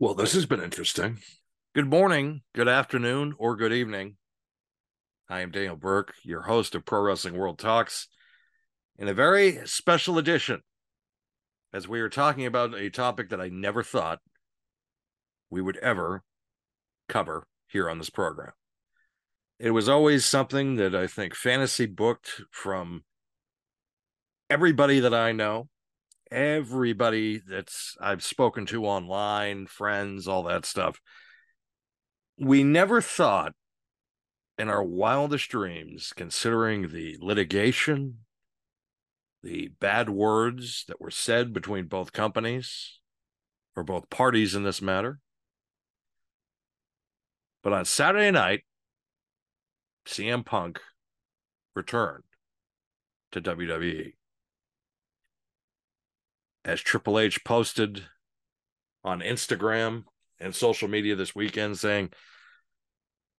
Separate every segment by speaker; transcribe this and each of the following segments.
Speaker 1: Well, this has been interesting. Good morning, good afternoon, or good evening. I am Daniel Burke, your host of Pro Wrestling World Talks, in a very special edition, as we are talking about a topic that I never thought we would ever cover here on this program. It was always something that I think fantasy booked from everybody that I know, everybody that's I've spoken to online, friends, all that stuff. We never thought in our wildest dreams, considering the litigation, the bad words that were said between both companies or both parties in this matter. But on Saturday night, CM Punk returned to WWE as Triple H posted on Instagram and social media this weekend saying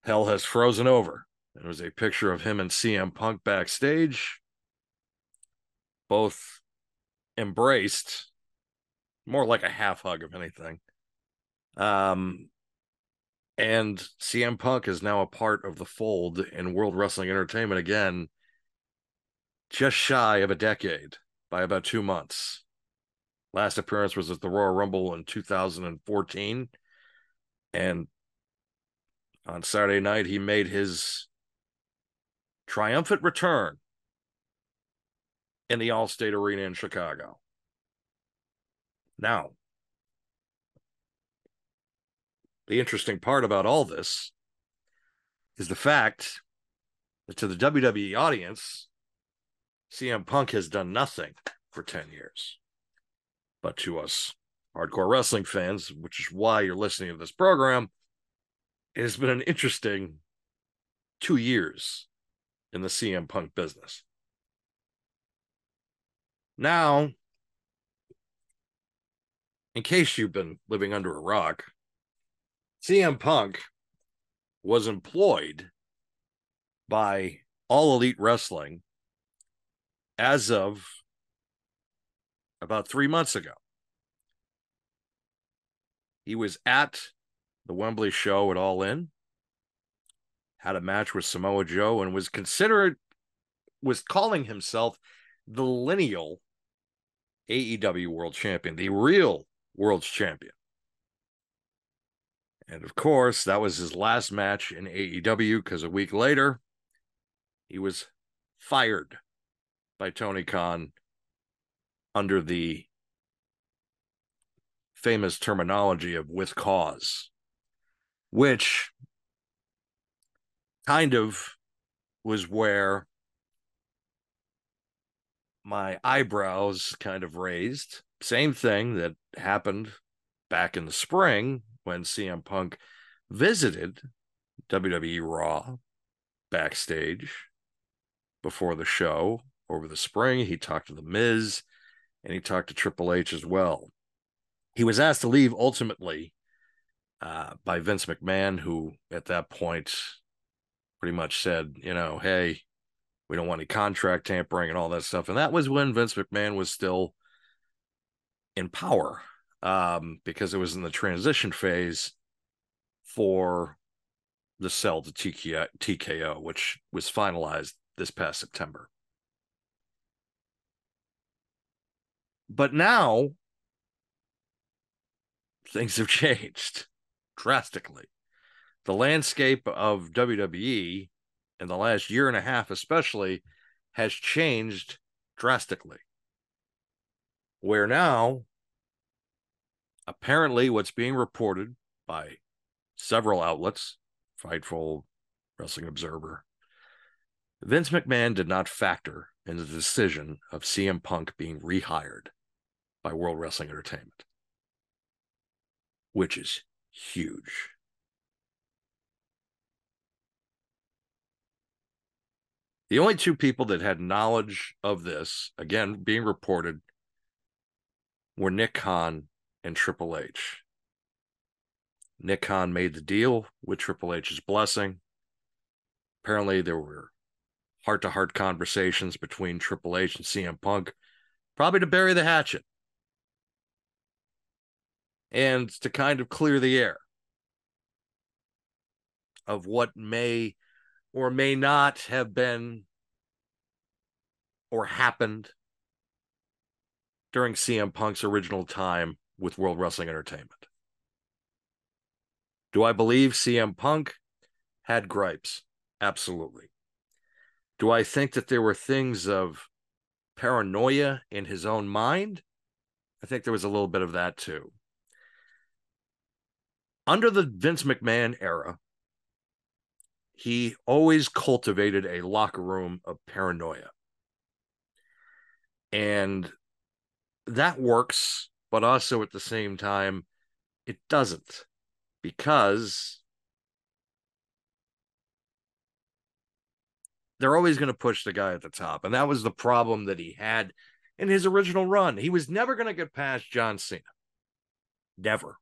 Speaker 1: hell has frozen over. It was a picture of him and CM Punk backstage, both embraced, more like a half hug of anything. Um, and CM Punk is now a part of the fold in World Wrestling Entertainment again, just shy of a decade by about two months. Last appearance was at the Royal Rumble in 2014. And on Saturday night, he made his triumphant return in the Allstate Arena in Chicago. Now, the interesting part about all this is the fact that to the WWE audience, CM Punk has done nothing for 10 years. But to us hardcore wrestling fans, which is why you're listening to this program, it has been an interesting two years in the CM Punk business. Now, in case you've been living under a rock, CM Punk was employed by All Elite Wrestling as of about three months ago. He was at the Wembley show at All In, had a match with Samoa Joe, and was considered, was calling himself the lineal AEW World Champion, the real World's Champion. And of course, that was his last match in AEW because a week later, he was fired by Tony Khan under the famous terminology of with cause, which kind of was where my eyebrows kind of raised. Same thing that happened back in the spring when CM Punk visited WWE Raw backstage before the show over the spring. He talked to The Miz and he talked to Triple H as well. He was asked to leave ultimately uh, by Vince McMahon, who at that point pretty much said, you know, hey, we don't want any contract tampering and all that stuff. And that was when Vince McMahon was still in power um, because it was in the transition phase for the sell to TKO, TKO, which was finalized this past September. But now things have changed drastically. The landscape of WWE in the last year and a half, especially, has changed drastically. Where now, apparently, what's being reported by several outlets, Fightful, Wrestling Observer, Vince McMahon did not factor in the decision of CM Punk being rehired by World Wrestling Entertainment, which is huge. The only two people that had knowledge of this, again, being reported, were Nick Khan and Triple H. Nick Khan made the deal with Triple H's blessing. Apparently, there were heart to heart conversations between Triple H and CM Punk, probably to bury the hatchet. And to kind of clear the air of what may or may not have been or happened during CM Punk's original time with World Wrestling Entertainment. Do I believe CM Punk had gripes? Absolutely. Do I think that there were things of paranoia in his own mind? I think there was a little bit of that too. Under the Vince McMahon era, he always cultivated a locker room of paranoia. And that works, but also at the same time, it doesn't because they're always going to push the guy at the top. And that was the problem that he had in his original run. He was never going to get past John Cena. Never.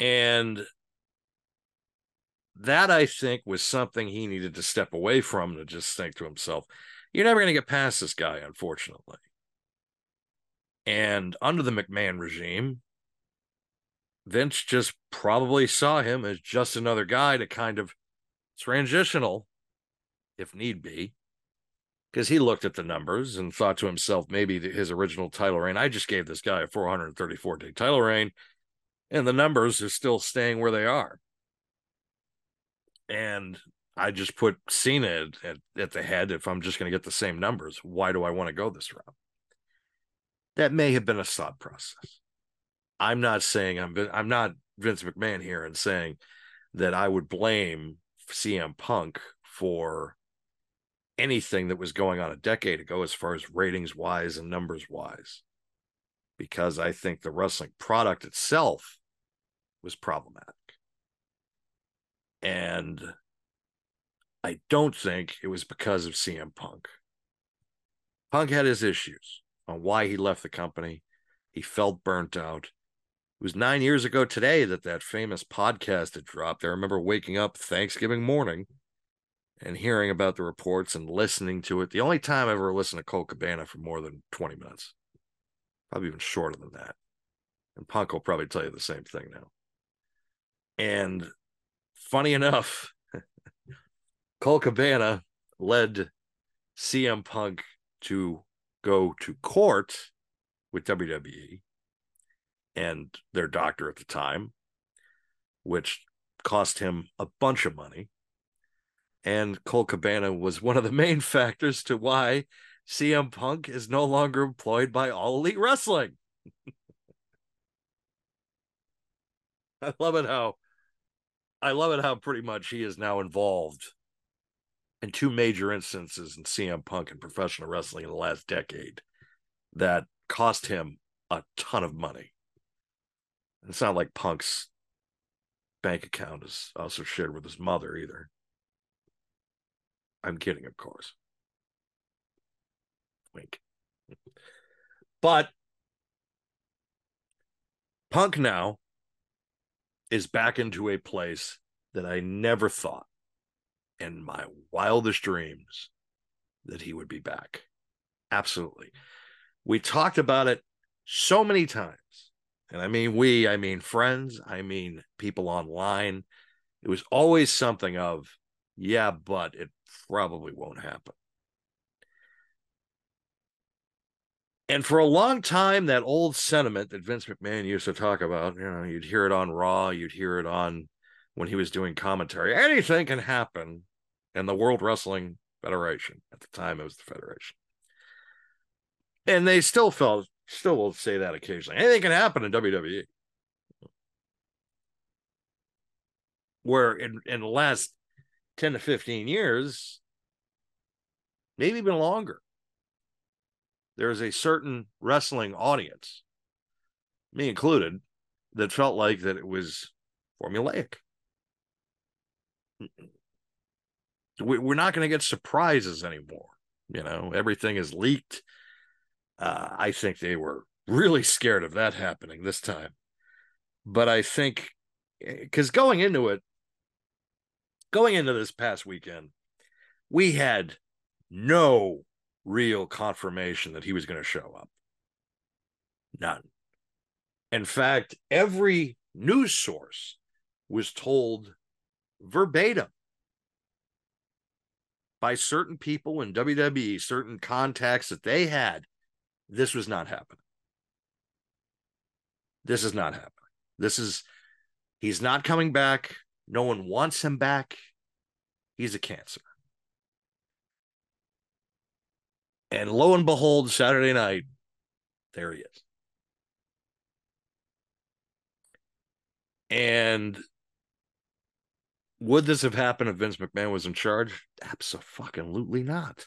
Speaker 1: And that I think was something he needed to step away from to just think to himself, you're never going to get past this guy, unfortunately. And under the McMahon regime, Vince just probably saw him as just another guy to kind of transitional, if need be, because he looked at the numbers and thought to himself, maybe his original title reign, I just gave this guy a 434 day title reign, and the numbers are still staying where they are. And I just put Cena at, at, the head if I'm just going to get the same numbers. Why do I want to go this route? That may have been a thought process. I'm not saying I'm I'm not Vince McMahon here and saying that I would blame CM Punk for anything that was going on a decade ago as far as ratings wise and numbers wise because I think the wrestling product itself was problematic. And I don't think it was because of CM Punk. Punk had his issues on why he left the company. He felt burnt out. It was nine years ago today that that famous podcast had dropped. I remember waking up Thanksgiving morning and hearing about the reports and listening to it. The only time I ever listened to Colt Cabana for more than 20 minutes, probably even shorter than that. And Punk will probably tell you the same thing now. And funny enough, Colt Cabana led CM Punk to go to court with WWE and their doctor at the time, which cost him a bunch of money. And Colt Cabana was one of the main factors to why CM Punk is no longer employed by All Elite Wrestling. I love it how I love it how pretty much he is now involved in two major instances in CM Punk and professional wrestling in the last decade that cost him a ton of money. It's not like Punk's bank account is also shared with his mother either. I'm kidding, of course. Wink. But Punk now is back into a place that I never thought in my wildest dreams that he would be back. Absolutely. We talked about it so many times. And I mean, we, I mean, friends, I mean, people online. It was always something of, yeah, but it probably won't happen. And for a long time, that old sentiment that Vince McMahon used to talk about, you know, you'd hear it on Raw, you'd hear it on when he was doing commentary. Anything can happen in the World Wrestling Federation. At the time, it was the Federation. And they still felt, still will say that occasionally. Anything can happen in WWE. Where in, in the last 10 to 15 years, maybe even longer, there is a certain wrestling audience, me included, that felt like that it was formulaic we're not going to get surprises anymore. You know, everything is leaked. Uh, I think they were really scared of that happening this time. But I think because going into it, going into this past weekend, we had no real confirmation that he was going to show up. None. In fact, every news source was told verbatim by certain people in WWE, certain contacts that they had, this was not happening. This is not happening. This is, he's not coming back. No one wants him back. He's a cancer. And lo and behold, Saturday night, there he is. And would this have happened if Vince McMahon was in charge? Absolutely not.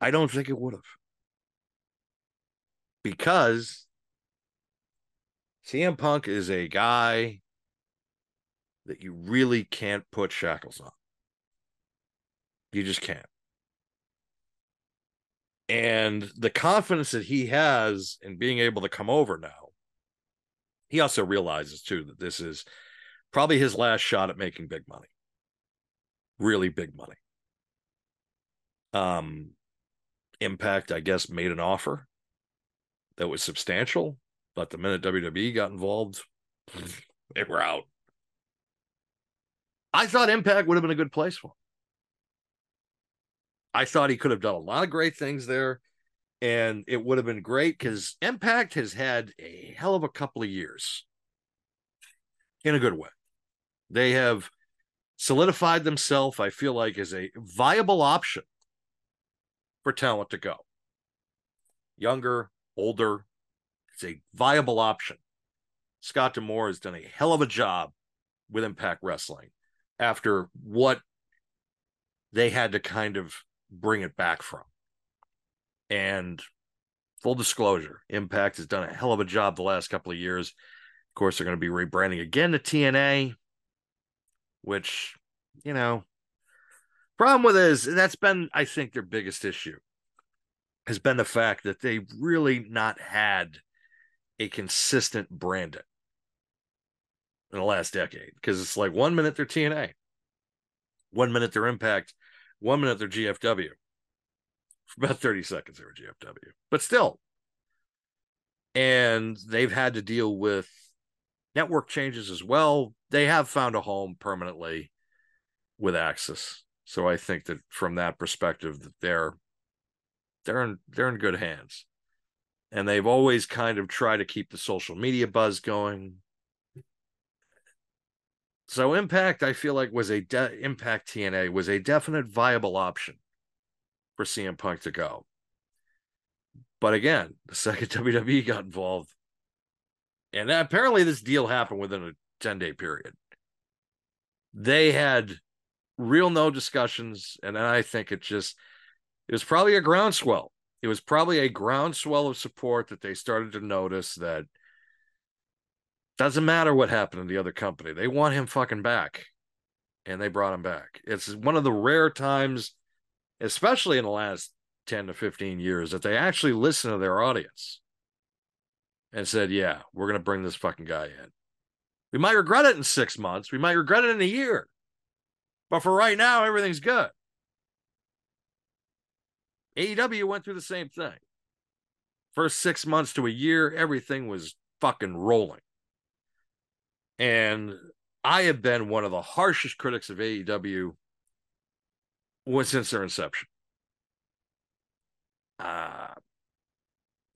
Speaker 1: I don't think it would have. Because CM Punk is a guy that you really can't put shackles on. You just can't. And the confidence that he has in being able to come over now, he also realizes too that this is probably his last shot at making big money. Really big money. Um Impact, I guess, made an offer that was substantial, but the minute WWE got involved, they were out. I thought Impact would have been a good place for him. I thought he could have done a lot of great things there, and it would have been great because Impact has had a hell of a couple of years in a good way. They have solidified themselves, I feel like, as a viable option for talent to go. Younger, older, it's a viable option. Scott D'Amore has done a hell of a job with Impact Wrestling after what they had to kind of bring it back from. And full disclosure, Impact has done a hell of a job the last couple of years. Of course, they're going to be rebranding again to TNA, which, you know, problem with is that's been, I think, their biggest issue has been the fact that they've really not had a consistent branding in the last decade because it's like one minute they're TNA, one minute they're Impact, one minute they're GFW. For about 30 seconds they were GFW, but still. And they've had to deal with network changes as well. They have found a home permanently with AXS. So I think that from that perspective that they're they're in they're in good hands. And they've always kind of tried to keep the social media buzz going. So Impact, I feel like was a de- Impact TNA was a definite viable option for CM Punk to go. But again, the second WWE got involved, and apparently this deal happened within a 10 day period. They had real no discussions, and I think it just it was probably a groundswell. It was probably a groundswell of support that they started to notice that doesn't matter what happened in the other company. They want him fucking back. And they brought him back. It's one of the rare times, especially in the last 10 to 15 years, that they actually listen to their audience and said, Yeah, we're going to bring this fucking guy in. We might regret it in six months. We might regret it in a year. But for right now, everything's good. AEW went through the same thing. First six months to a year, everything was fucking rolling. And I have been one of the harshest critics of AEW since their inception. Uh,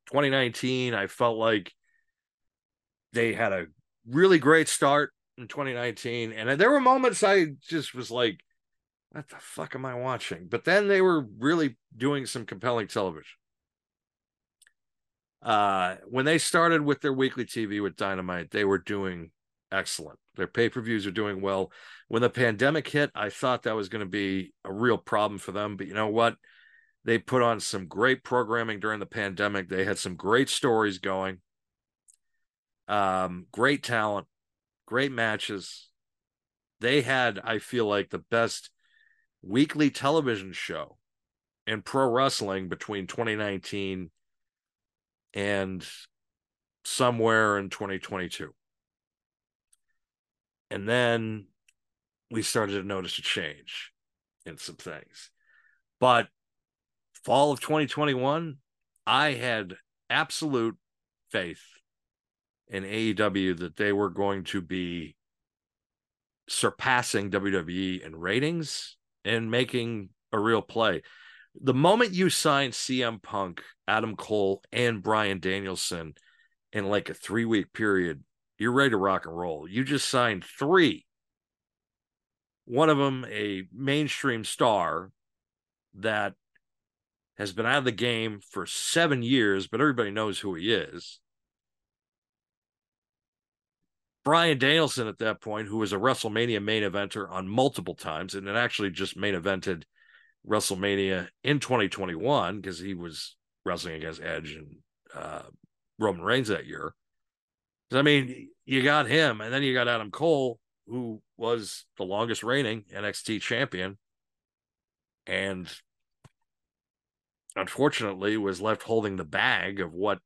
Speaker 1: 2019, I felt like they had a really great start in 2019. And there were moments I just was like, what the fuck am I watching? But then they were really doing some compelling television. Uh, when they started with their weekly TV with Dynamite, they were doing excellent. Their pay per views are doing well. When the pandemic hit, I thought that was going to be a real problem for them. But you know what? They put on some great programming during the pandemic. They had some great stories going, um, great talent, great matches. They had, I feel like, the best weekly television show in pro wrestling between 2019 and somewhere in 2022. And then we started to notice a change in some things. But fall of 2021, I had absolute faith in AEW that they were going to be surpassing WWE in ratings and making a real play. The moment you sign CM Punk, Adam Cole, and Bryan Danielson in like a three week period, you're ready to rock and roll. You just signed three. One of them, a mainstream star that has been out of the game for seven years, but everybody knows who he is. Bryan Danielson at that point, who was a WrestleMania main eventer on multiple times, and it actually just main evented WrestleMania in 2021 because he was wrestling against Edge and uh, Roman Reigns that year. I mean, you got him, and then you got Adam Cole, who was the longest reigning NXT champion, and unfortunately was left holding the bag of what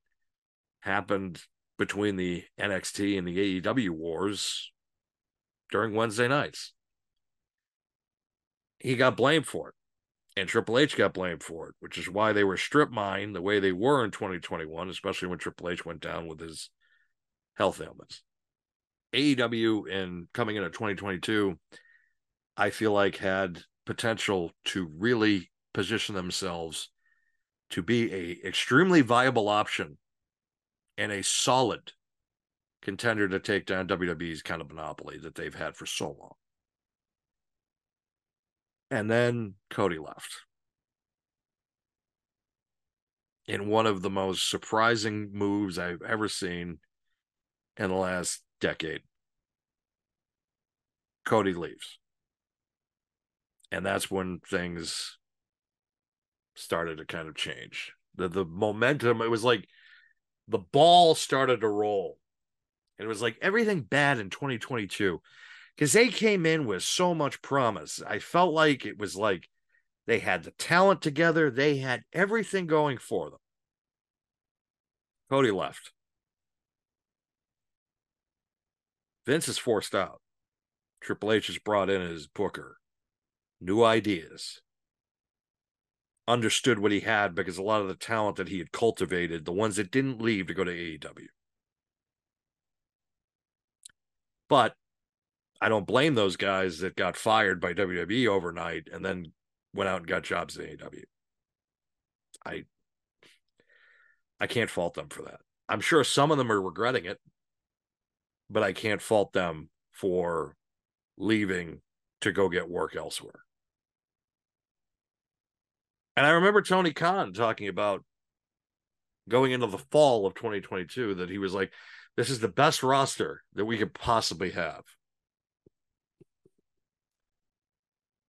Speaker 1: happened between the NXT and the AEW wars during Wednesday nights. He got blamed for it. And Triple H got blamed for it, which is why they were strip mined the way they were in 2021, especially when Triple H went down with his health ailments. AEW in coming into 2022, I feel like had potential to really position themselves to be a extremely viable option and a solid contender to take down WWE's kind of monopoly that they've had for so long. And then Cody left. In one of the most surprising moves I've ever seen in the last decade. Cody leaves. And that's when things started to kind of change. The the momentum, it was like the ball started to roll. And it was like everything bad in 2022 because they came in with so much promise. I felt like it was like they had the talent together, they had everything going for them. Cody left. Vince is forced out. Triple H is brought in as Booker. New ideas understood what he had because a lot of the talent that he had cultivated, the ones that didn't leave to go to AEW. But I don't blame those guys that got fired by WWE overnight and then went out and got jobs at AEW. I I can't fault them for that. I'm sure some of them are regretting it, but I can't fault them for leaving to go get work elsewhere. And I remember Tony Khan talking about going into the fall of 2022 that he was like, this is the best roster that we could possibly have.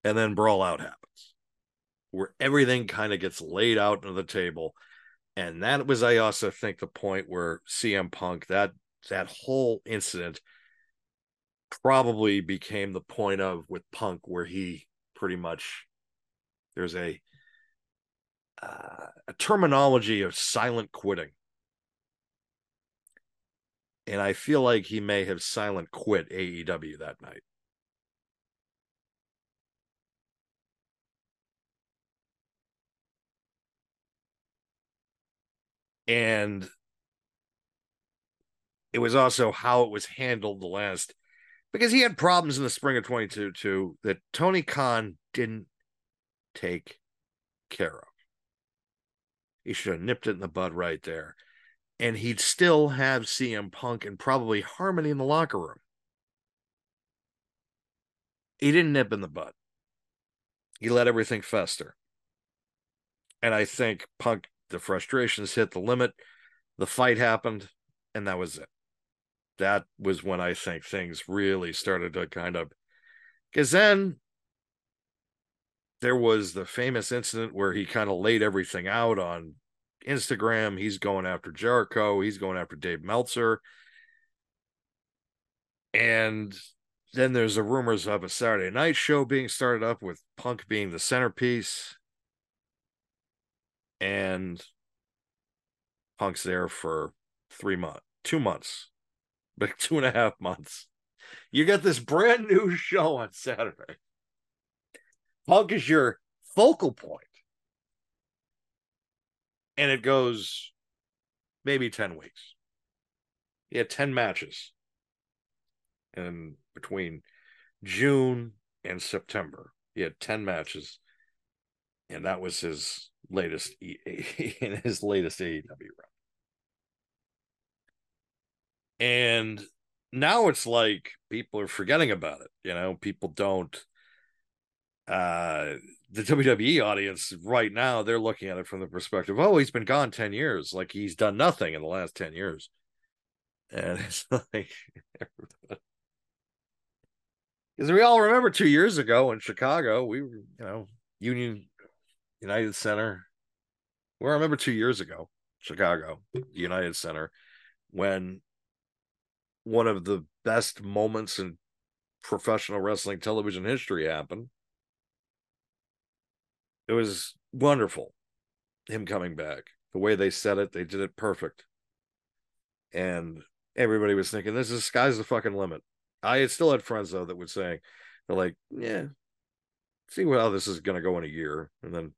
Speaker 1: And then Brawl Out happens, where everything kind of gets laid out on the table. And that was, I also think, the point where CM Punk, that that whole incident probably became the point of with Punk where he pretty much there's a uh, a terminology of silent quitting. And I feel like he may have silent quit AEW that night. And it was also how it was handled the last because he had problems in the spring of 22 too that Tony Khan didn't take care of. He should have nipped it in the bud right there. And he'd still have CM Punk and probably Harmony in the locker room. He didn't nip in the bud. He let everything fester. And I think Punk, the frustrations hit the limit. The fight happened, and that was it. That was when I think things really started to kind of. Because then there was the famous incident where he kind of laid everything out on Instagram. He's going after Jericho. He's going after Dave Meltzer. And then there's the rumors of a Saturday night show being started up with Punk being the centerpiece. And Punk's there for three months, two months, but two and a half months. You get this brand new show on Saturday. Punk is your focal point. And it goes maybe 10 weeks. He had 10 matches. And between June and September, he had 10 matches. And that was his latest in his latest AEW run. And now it's like people are forgetting about it. You know, people don't uh the WWE audience right now, they're looking at it from the perspective, oh, he's been gone 10 years. Like he's done nothing in the last 10 years. And it's like, because we all remember two years ago in Chicago, we were, you know, Union United Center. We remember two years ago, Chicago, United Center, when one of the best moments in professional wrestling television history happened it was wonderful him coming back. The way they said it, they did it perfect. And everybody was thinking, this is sky's the fucking limit. I still had friends though that would say, they're like, yeah, see how this is gonna go in a year. And then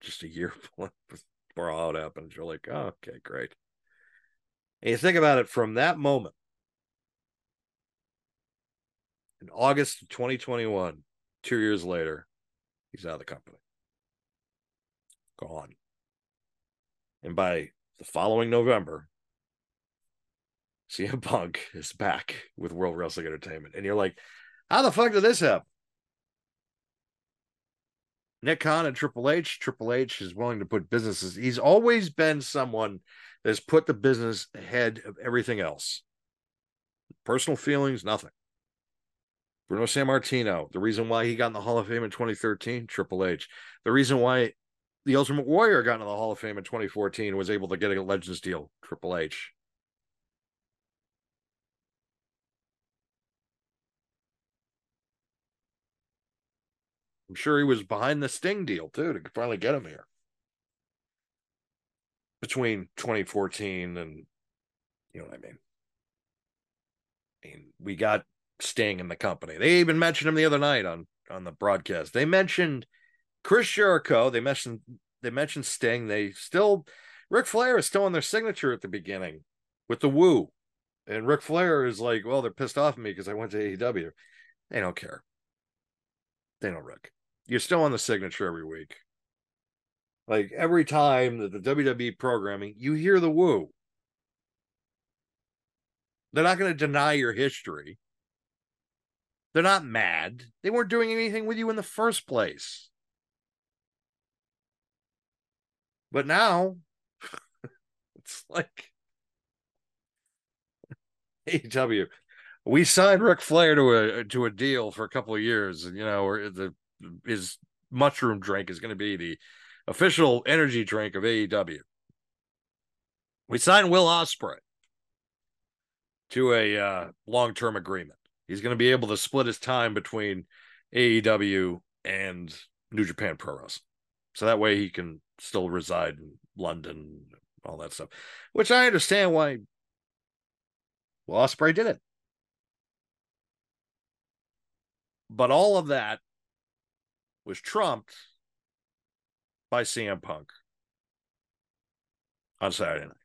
Speaker 1: just a year before all it happened, you're like, oh, okay, great. And you think about it from that moment in August of 2021, two years later, he's out of the company gone. And by the following November, CM Punk is back with World Wrestling Entertainment. And you're like, how the fuck did this happen? Nick Khan and Triple H. Triple H is willing to put businesses. He's always been someone that's put the business ahead of everything else. Personal feelings, nothing. Bruno Sammartino, the reason why he got in the Hall of Fame in 2013, Triple H. The reason why the Ultimate Warrior got into the Hall of Fame in 2014 was able to get a Legends deal, Triple H. I'm sure he was behind the Sting deal too to finally get him here. Between 2014 and you know what I mean. I mean, we got Sting in the company. They even mentioned him the other night on on the broadcast. They mentioned Chris Jericho, they mentioned they mentioned Sting. They still Ric Flair is still on their signature at the beginning with the woo. And Ric Flair is like, well, they're pissed off at me because I went to AEW. They don't care. They don't Rick. You're still on the signature every week. Like every time that the WWE programming, you hear the woo. They're not going to deny your history. They're not mad. They weren't doing anything with you in the first place. But now it's like AEW. We signed Ric Flair to a to a deal for a couple of years, and you know, the his mushroom drink is going to be the official energy drink of AEW. We signed Will Ospreay to a uh, long term agreement. He's going to be able to split his time between AEW and New Japan Pro Wrestling, so that way he can still reside in London, all that stuff, which I understand why well, Ospreay did it. But all of that was trumped by CM Punk on Saturday night.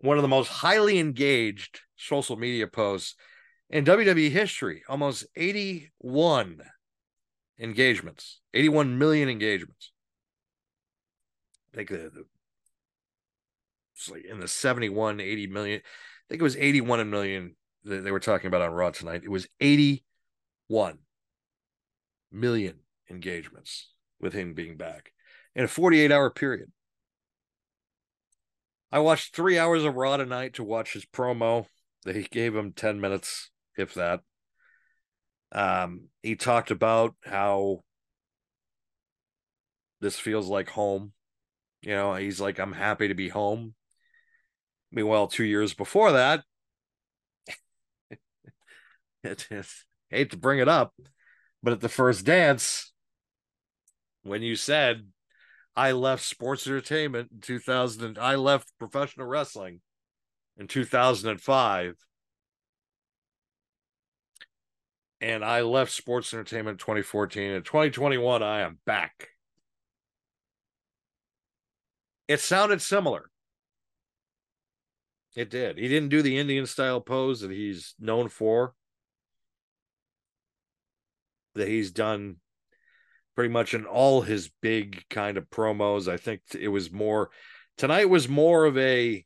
Speaker 1: One of the most highly engaged social media posts in WWE history, almost 81 engagements, 81 million engagements. I think the, the like in the 71, 80 million. I think it was 81 million that they were talking about on Raw tonight. It was 81 million engagements with him being back in a 48 hour period. I watched three hours of Raw tonight to watch his promo. They gave him 10 minutes, if that. Um, he talked about how this feels like home. You know, he's like, I'm happy to be home. Meanwhile, two years before that, it is hate to bring it up, but at the first dance, when you said I left sports entertainment in 2000, I left professional wrestling in 2005 and I left sports entertainment 2014 and 2021 I am back. It sounded similar. It did. He didn't do the Indian style pose that he's known for. That he's done pretty much in all his big kind of promos. I think it was more tonight was more of a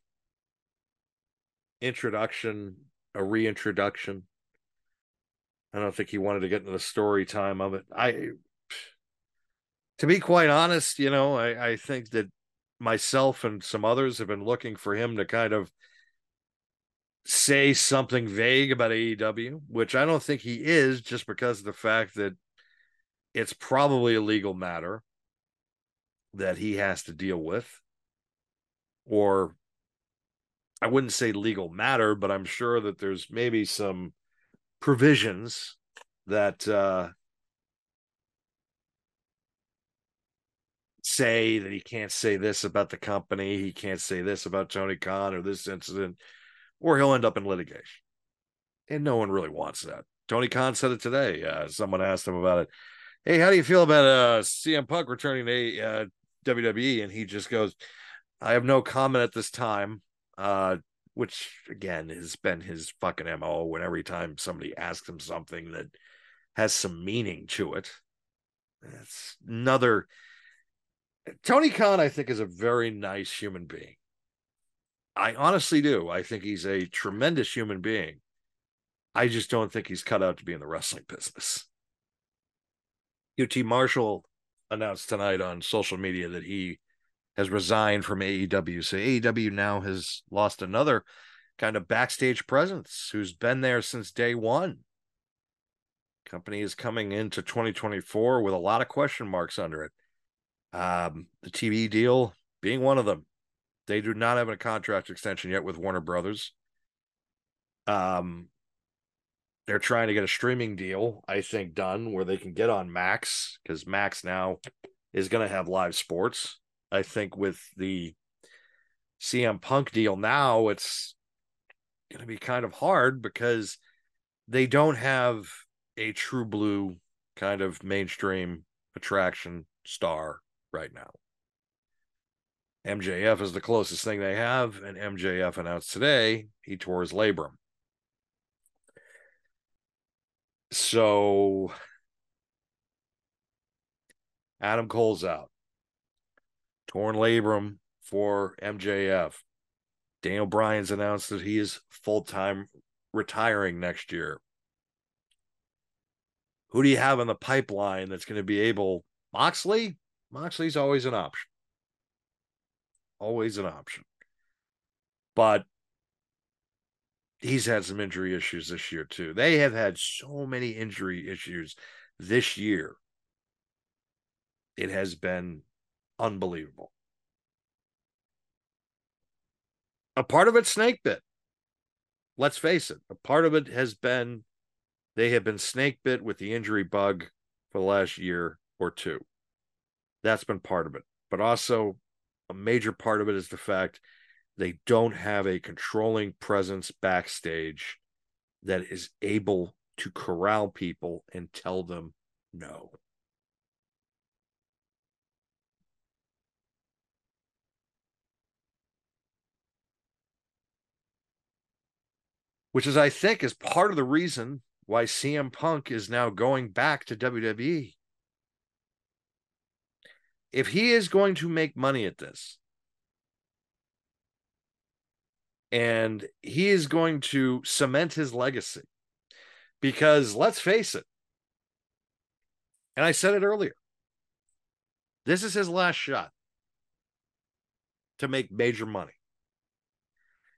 Speaker 1: introduction, a reintroduction. I don't think he wanted to get into the story time of it. I to be quite honest, you know, I, I think that myself and some others have been looking for him to kind of say something vague about AEW, which I don't think he is just because of the fact that it's probably a legal matter that he has to deal with. Or I wouldn't say legal matter, but I'm sure that there's maybe some provisions that uh, say that he can't say this about the company, he can't say this about Tony Khan or this incident, or he'll end up in litigation. And no one really wants that. Tony Khan said it today. Uh, someone asked him about it. Hey, how do you feel about uh, CM Punk returning to uh, WWE? And he just goes, I have no comment at this time. Uh, which again has been his fucking MO when every time somebody asks him something that has some meaning to it. That's another Tony Khan, I think, is a very nice human being. I honestly do. I think he's a tremendous human being. I just don't think he's cut out to be in the wrestling business. QT Marshall announced tonight on social media that he has resigned from AEW. So AEW now has lost another kind of backstage presence who's been there since day one. Company is coming into 2024 with a lot of question marks under it. Um, the TV deal being one of them. They do not have a contract extension yet with Warner Brothers. Um, they're trying to get a streaming deal, I think, done where they can get on Max because Max now is going to have live sports. I think with the CM Punk deal now, it's going to be kind of hard because they don't have a true blue kind of mainstream attraction star right now. MJF is the closest thing they have, and MJF announced today he his labrum. So Adam Cole's out. Torn labrum for MJF. Daniel Bryan's announced that he is full time retiring next year. Who do you have in the pipeline that's going to be able? Moxley? Moxley's always an option. Always an option. But he's had some injury issues this year, too. They have had so many injury issues this year. It has been unbelievable. A part of it snake bit. Let's face it. A part of it has been they have been snake bit with the injury bug for the last year or two. That's been part of it. But also, a major part of it is the fact they don't have a controlling presence backstage that is able to corral people and tell them no. Which is, I think, is part of the reason why CM Punk is now going back to WWE if he is going to make money at this and he is going to cement his legacy. Because let's face it and i said it earlier this is his last shot to make major money.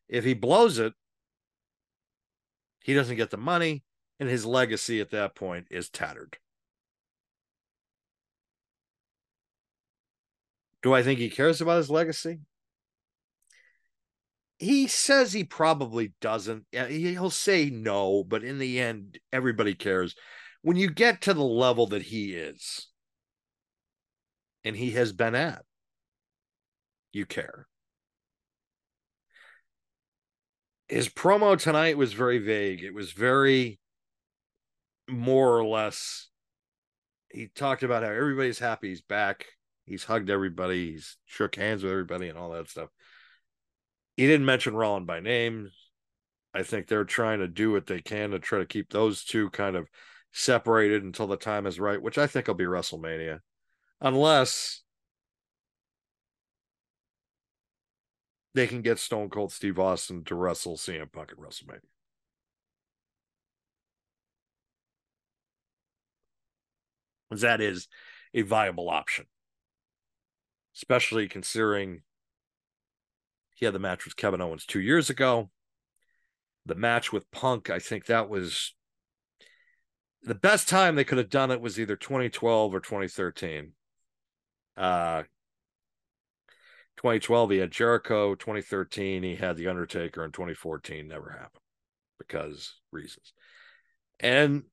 Speaker 1: If he blows it he doesn't get the money and his legacy at that point is tattered. Do I think he cares about his legacy? He says he probably doesn't. He'll say no, but in the end, everybody cares. When you get to the level that he is, and he has been at, you care. His promo tonight was very vague. It was very more or less. He talked about how everybody's happy he's back He's hugged everybody. He's shook hands with everybody and all that stuff. He didn't mention Rollins by name. I think they're trying to do what they can to try to keep those two kind of separated until the time is right, which I think will be WrestleMania. Unless they can get Stone Cold Steve Austin to wrestle CM Punk at WrestleMania. That is a viable option, especially considering he had the match with Kevin Owens two years ago. The match with Punk, I think that was the best time they could have done it was either 2012 or 2013. Uh, 2012 he had Jericho. 2013 he had the Undertaker. And 2014 never happened because reasons. And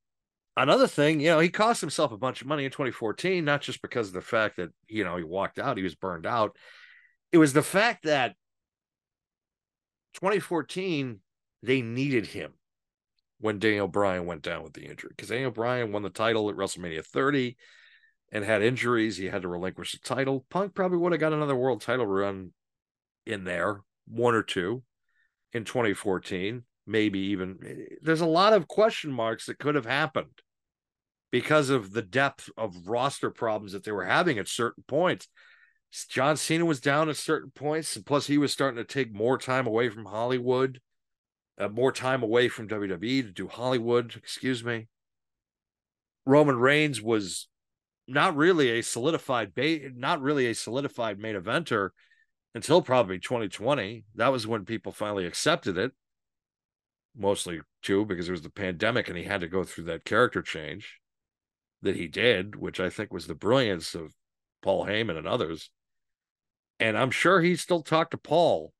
Speaker 1: another thing, you know, he cost himself a bunch of money in 2014, not just because of the fact that you know he walked out, he was burned out. It was the fact that 2014 they needed him when Daniel Bryan went down with the injury because Daniel Bryan won the title at WrestleMania 30 and had injuries. He had to relinquish the title. Punk probably would have got another world title run in there, one or two in 2014, maybe even. Eh, there's a lot of question marks that could have happened because of the depth of roster problems that they were having at certain points. John Cena was down at certain points, and plus he was starting to take more time away from Hollywood, uh, more time away from WWE to do Hollywood. Excuse me. Roman Reigns was not really a solidified ba- not really a solidified main eventer until probably 2020. That was when people finally accepted it. Mostly too because it was the pandemic and he had to go through that character change that he did, which I think was the brilliance of Paul Heyman and others. And I'm sure he still talked to Paul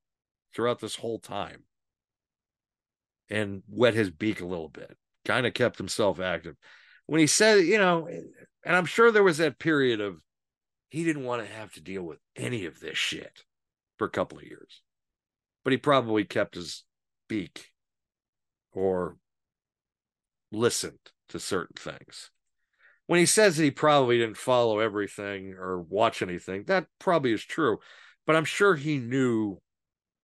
Speaker 1: throughout this whole time and wet his beak a little bit, kind of kept himself active. When he said, you know, and I'm sure there was that period of he didn't want to have to deal with any of this shit for a couple of years. But he probably kept his beak or listened to certain things. When he says that he probably didn't follow everything or watch anything, that probably is true. But I'm sure he knew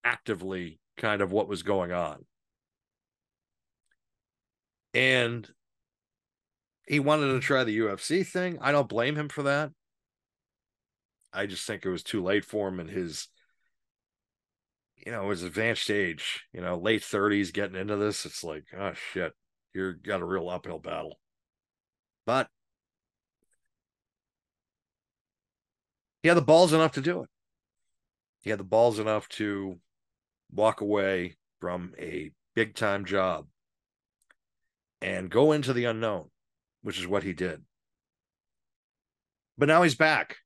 Speaker 1: actively kind of what was going on. And he wanted to try the UFC thing. I don't blame him for that. I just think it was too late for him in his, you know, his advanced age, you know, late 30s getting into this. It's like, oh shit, you got a real uphill battle. But he had the balls enough to do it. He had the balls enough to walk away from a big time job and go into the unknown which is what he did. But now he's back.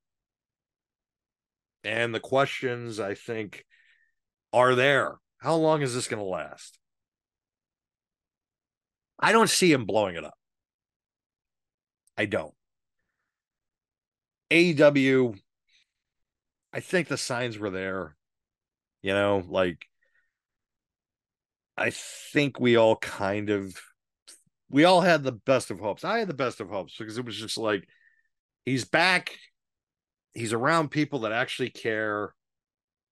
Speaker 1: And the questions, I think, are there. How long is this going to last? I don't see him blowing it up. I don't. AEW, I think the signs were there. You know, like, I think we all kind of we all had the best of hopes. I had the best of hopes because it was just like he's back. He's around people that actually care.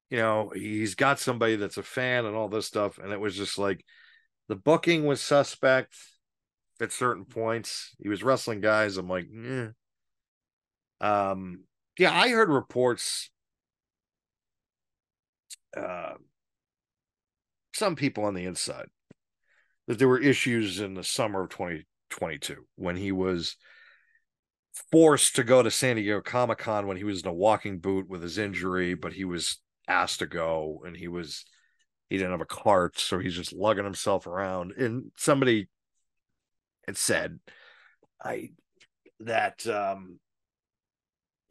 Speaker 1: You know, he's got somebody that's a fan and all this stuff. And it was just like the booking was suspect at certain points. He was wrestling guys. I'm like, eh. Um, yeah, I heard reports. Uh, some people on the inside that there were issues in the summer of 2022 when he was forced to go to San Diego Comic Con when he was in a walking boot with his injury, but he was asked to go and he was he didn't have a cart, so he's just lugging himself around. And somebody had said I that um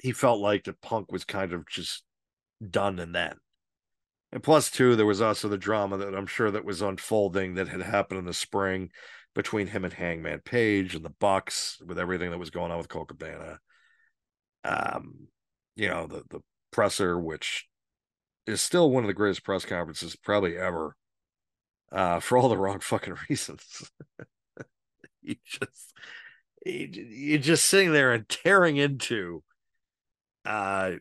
Speaker 1: he felt like the punk was kind of just done and then and plus, two, there was also the drama that I'm sure that was unfolding that had happened in the spring between him and Hangman Page and the Bucks with everything that was going on with Colt Cabana. Um, you know, the the presser, which is still one of the greatest press conferences probably ever, uh, for all the wrong fucking reasons. you just you're just sitting there and tearing into uh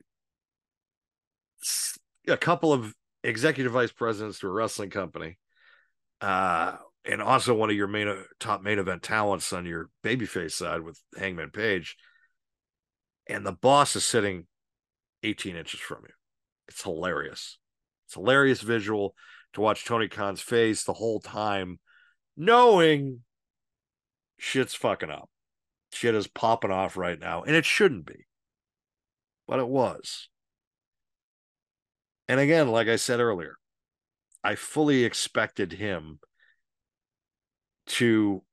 Speaker 1: a couple of executive vice presidents to a wrestling company, uh, and also one of your main top main event talents on your babyface side with Hangman Page, and the boss is sitting 18 inches from you. It's hilarious. It's hilarious visual to watch Tony Khan's face the whole time, knowing shit's fucking up. Shit is popping off right now, and it shouldn't be, but it was. And again, like I said earlier, I fully expected him to.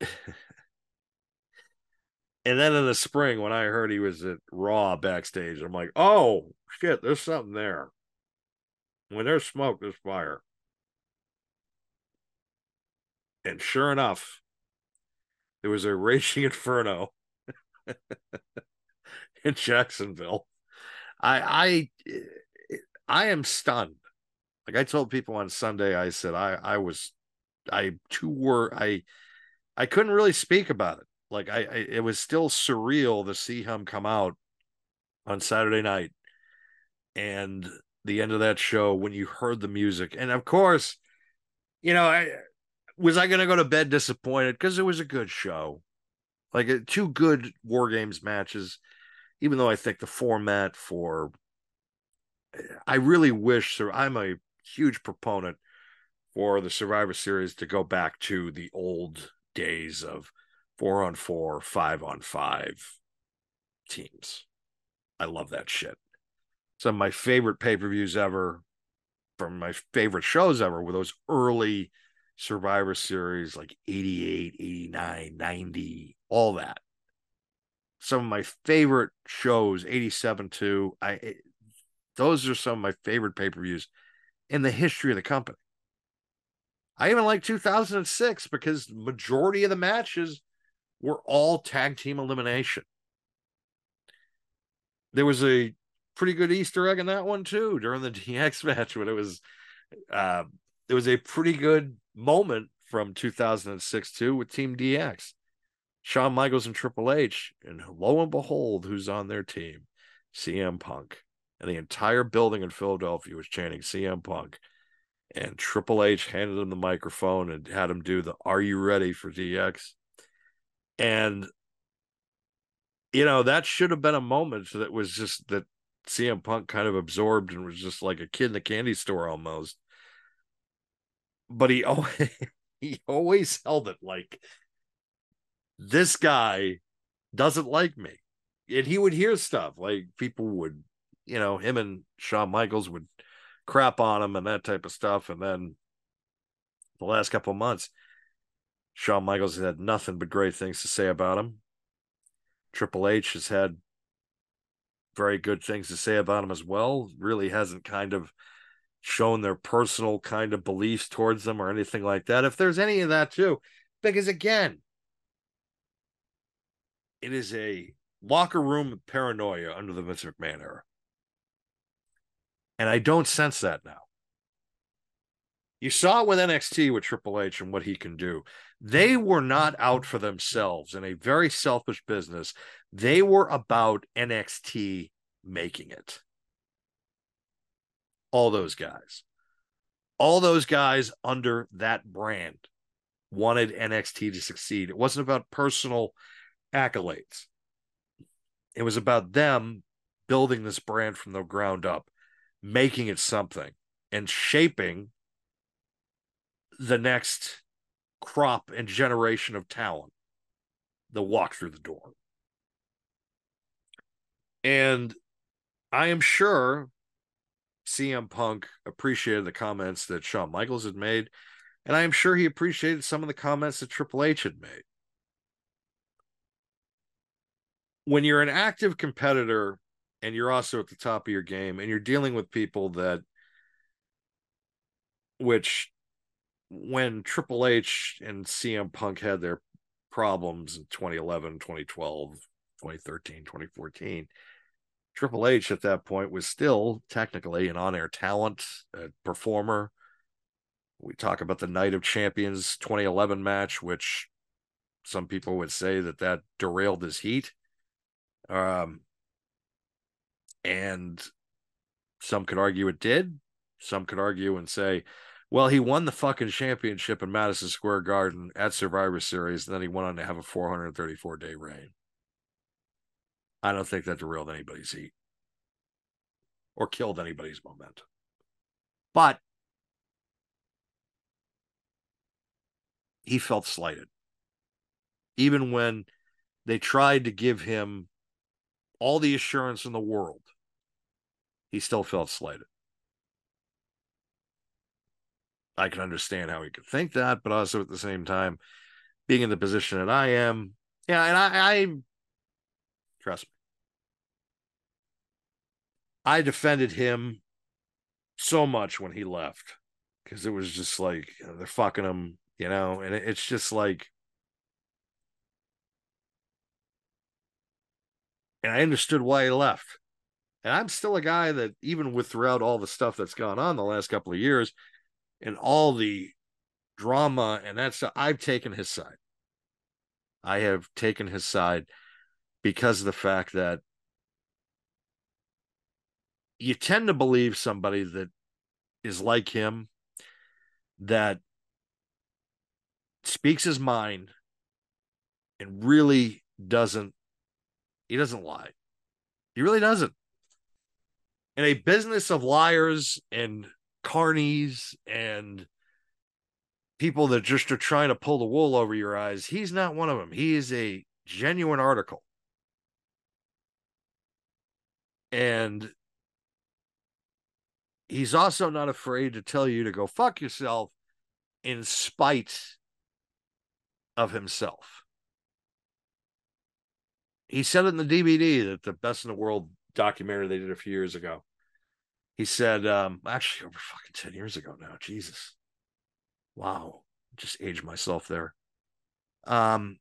Speaker 1: and then in the spring, when I heard he was at Raw backstage, I'm like, oh shit, there's something there. When there's smoke, there's fire. And sure enough, there was a raging inferno in Jacksonville. I I eh, I am stunned. Like I told people on Sunday, I said I I was I too were I I couldn't really speak about it. Like I, I it was still surreal to see him come out on Saturday night and the end of that show when you heard the music. And of course, you know, I was I going to go to bed disappointed because it was a good show, like two good War Games matches. Even though I think the format for, I really wish. I'm a huge proponent for the Survivor Series to go back to the old days of four on four, five on five teams. I love that shit. Some of my favorite pay per views ever, from my favorite shows ever, were those early Survivor Series, like 88, 89, 90, all that. Some of my favorite shows, 87 too. I it, those are some of my favorite pay-per-views in the history of the company. I even like 2006 because majority of the matches were all tag team elimination. There was a pretty good Easter egg in that one too during the DX match when it was uh, it was a pretty good moment from 2006 too with Team DX. Shawn Michaels and Triple H, and lo and behold, who's on their team? CM Punk. And the entire building in Philadelphia was chanting CM Punk. And Triple H handed him the microphone and had him do the Are You Ready for DX? And, you know, that should have been a moment that was just that CM Punk kind of absorbed and was just like a kid in the candy store almost but he always he always held it like this guy doesn't like me. And he would hear stuff like people would, you know, him and Shawn Michaels would crap on him and that type of stuff. And then the last couple months, Shawn Michaels has had nothing but great things to say about him. Triple H has had very good things to say about him as well. Really hasn't kind of shown their personal kind of beliefs towards them or anything like that. If there's any of that too, because again, it is a locker room paranoia under the Vince McMahon era. And I don't sense that now. You saw it with NXT with Triple H and what he can do. They were not out for themselves in a very selfish business. They were about NXT making it all those guys. All those guys under that brand wanted NXT to succeed. It wasn't about personal accolades. It was about them building this brand from the ground up, making it something and shaping the next crop and generation of talent that walk through the door. And I am sure CM Punk appreciated the comments that Shawn Michaels had made, and I am sure he appreciated some of the comments that Triple H had made. When you're an active competitor and you're also at the top of your game and you're dealing with people that which when Triple H and CM Punk had their problems in 2011, 2012, 2013, 2014, Triple H at that point was still technically an on air talent, a performer. We talk about the Night of Champions 2011 match, which some people would say that that derailed his heat. Um, and Some could argue it did. Some could argue and say, well, he won the fucking championship in Madison Square Garden at Survivor Series, and then he went on to have a 434 day reign. I don't think that derailed anybody's heat or killed anybody's momentum. But he felt slighted. Even when they tried to give him all the assurance in the world, he still felt slighted. I can understand how he could think that, but also at the same time, being in the position that I am, yeah, and I, I trust me, I defended him so much when he left because it was just like they're fucking him, you know, and it's just like, and I understood why he left. And I'm still a guy that, even with throughout all the stuff that's gone on the last couple of years, and all the drama and that's I've taken his side. I have taken his side because of the fact that you tend to believe somebody that is like him that speaks his mind and really doesn't he doesn't lie. He really doesn't. In a business of liars and carnies and people that just are trying to pull the wool over your eyes. He's not one of them. He is a genuine article. And he's also not afraid to tell you to go fuck yourself in spite of himself. He said it in the DVD that the best in the world documentary they did a few years ago he said, um, actually over fucking 10 years ago now. Jesus. Wow. Just aged myself there. Um,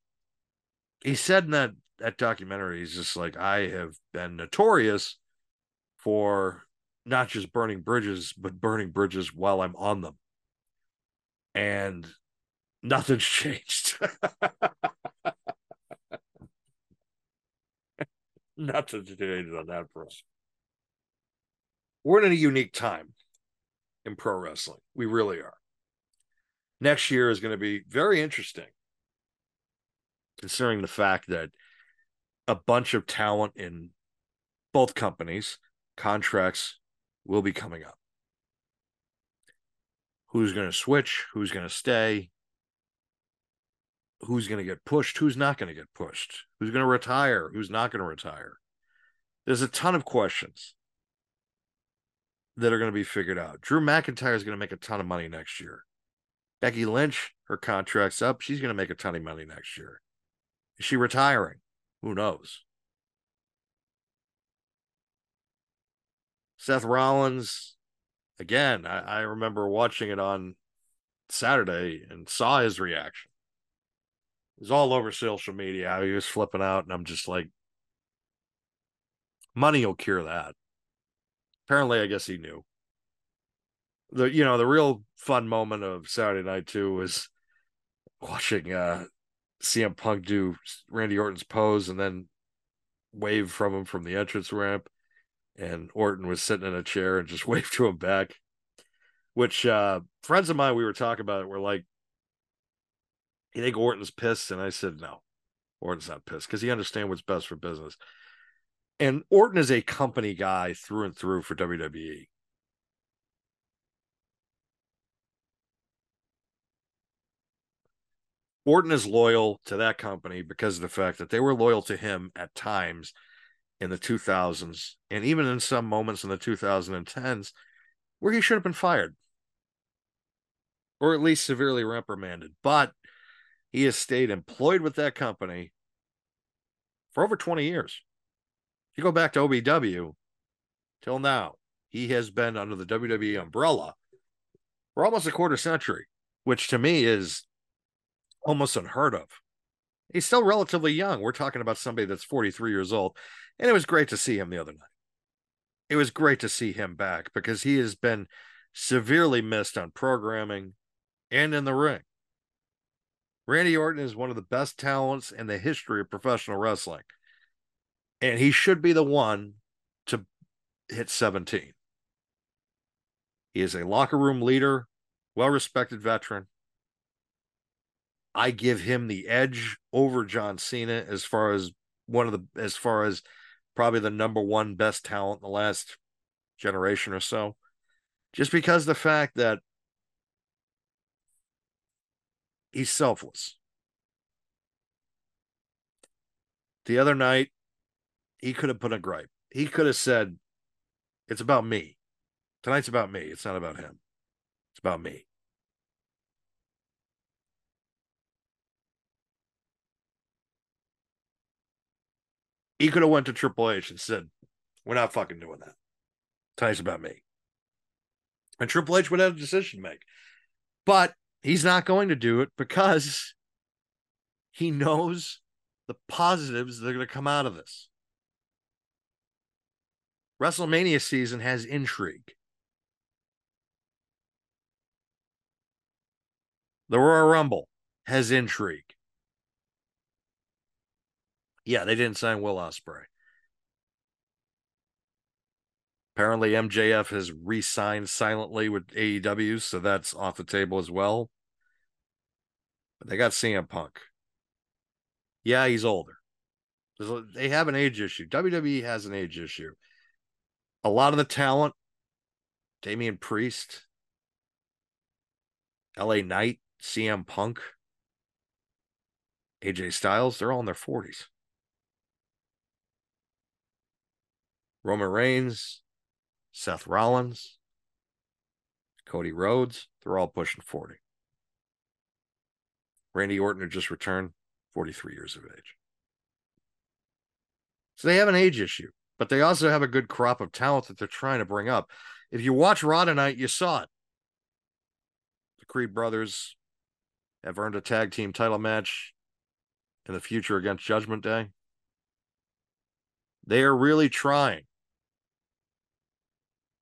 Speaker 1: he said in that that documentary, he's just like, I have been notorious for not just burning bridges, but burning bridges while I'm on them. And nothing's changed. nothing's changed on that front we're in a unique time in pro wrestling. We really are. Next year is going to be very interesting, considering the fact that a bunch of talent in both companies, contracts will be coming up. Who's going to switch? Who's going to stay? Who's going to get pushed? Who's not going to get pushed? Who's going to retire? Who's not going to retire? There's a ton of questions that are going to be figured out. Drew McIntyre is going to make a ton of money next year. Becky Lynch, her contract's up. She's going to make a ton of money next year. Is she retiring? Who knows? Seth Rollins, again, I, I remember watching it on Saturday and saw his reaction. Was all over social media. He was flipping out, and I'm just like, money will cure that. Apparently, I guess he knew. The you know the real fun moment of Saturday night too was watching uh CM Punk do Randy Orton's pose and then wave from him from the entrance ramp, and Orton was sitting in a chair and just waved to him back. Which uh friends of mine we were talking about it were like, "You think Orton's pissed?" And I said, "No, Orton's not pissed because he understands what's best for business." And Orton is a company guy through and through for WWE. Orton is loyal to that company because of the fact that they were loyal to him at times in the 2000s and even in some moments in the 2010s where he should have been fired or at least severely reprimanded. But he has stayed employed with that company for over 20 years If you go back to OVW till now, he has been under the WWE umbrella for almost a quarter century, which to me is almost unheard of. He's still relatively young. We're talking about somebody that's 43 years old. And it was great to see him the other night. It was great to see him back because he has been severely missed on programming and in the ring. Randy Orton is one of the best talents in the history of professional wrestling and he should be the one to hit 17. He is a locker room leader, well respected veteran. I give him the edge over John Cena as far as one of the as far as probably the number one best talent in the last generation or so. Just because the fact that he's selfless. The other night, he could have put a gripe. He could have said, It's about me. Tonight's about me. It's not about him. It's about me. He could have went to Triple H and said, "We're not fucking doing that. Tonight's about me." And Triple H would have a decision to make, but he's not going to do it because he knows the positives that are going to come out of this. WrestleMania season has intrigue. The Royal Rumble has intrigue. Yeah, they didn't sign Will Ospreay. Apparently, MJF has re signed silently with AEW, so that's off the table as well. But they got CM Punk. Yeah, he's older. They have an age issue. WWE has an age issue. A lot of the talent, Damian Priest, LA Knight, CM Punk, AJ Styles, they're all in their 40s. Roman Reigns, Seth Rollins, Cody Rhodes, they're all pushing 40. Randy Orton had just returned, 43 years of age. So they have an age issue, but they also have a good crop of talent that they're trying to bring up. If you watch Raw tonight, you saw it. The Creed brothers have earned a tag team title match in the future against Judgment Day. They are really trying